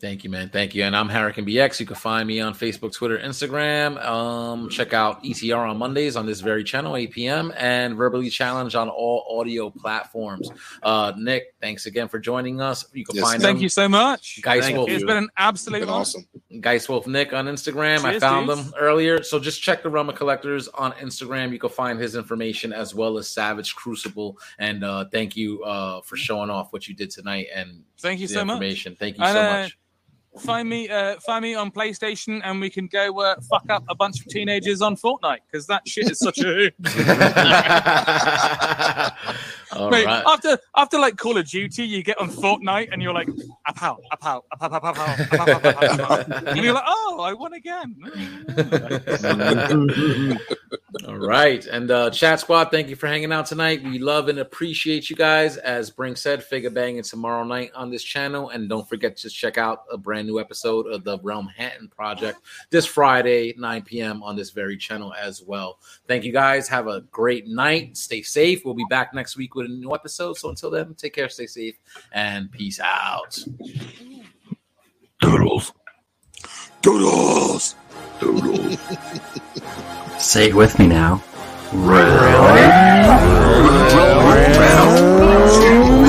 Thank you, man. Thank you. And I'm Harrican BX. You can find me on Facebook, Twitter, Instagram. Um, check out ETR on Mondays on this very channel, 8 p.m. and Verbally Challenge on all audio platforms. Uh, Nick, thanks again for joining us. You can Yes, find Thank him, you so much. Geist Thank Wolf. It's you. been an absolute been awesome. Geist Wolf Nick on Instagram. I found dudes. him earlier. So just check the Realm of Collectors on Instagram. You can find his information as well as Savage Crucible. And uh, thank you uh, for showing off what you did tonight and Thank you the so much. Thank you And, so uh, much find me uh, find me on PlayStation and we can go uh, fuck up a bunch of teenagers on Fortnite because that shit is such a (laughs) Mate, right. after after like Call of Duty you get on Fortnite and you're like a pow a pow a pow. And you're like oh I won again. (laughs) All right. And uh, chat squad thank you for hanging out tonight. We love and appreciate you guys. As Brink said figure banging tomorrow night on this channel. And don't forget to check out a brand new episode of the Realm Hatton Project this Friday, 9 p.m. on this very channel as well. Thank you guys. Have a great night. Stay safe. We'll be back next week with a new episode. So until then, take care, stay safe, and peace out. Doodles. Doodles. Doodles. Say it with me now. Round. Round.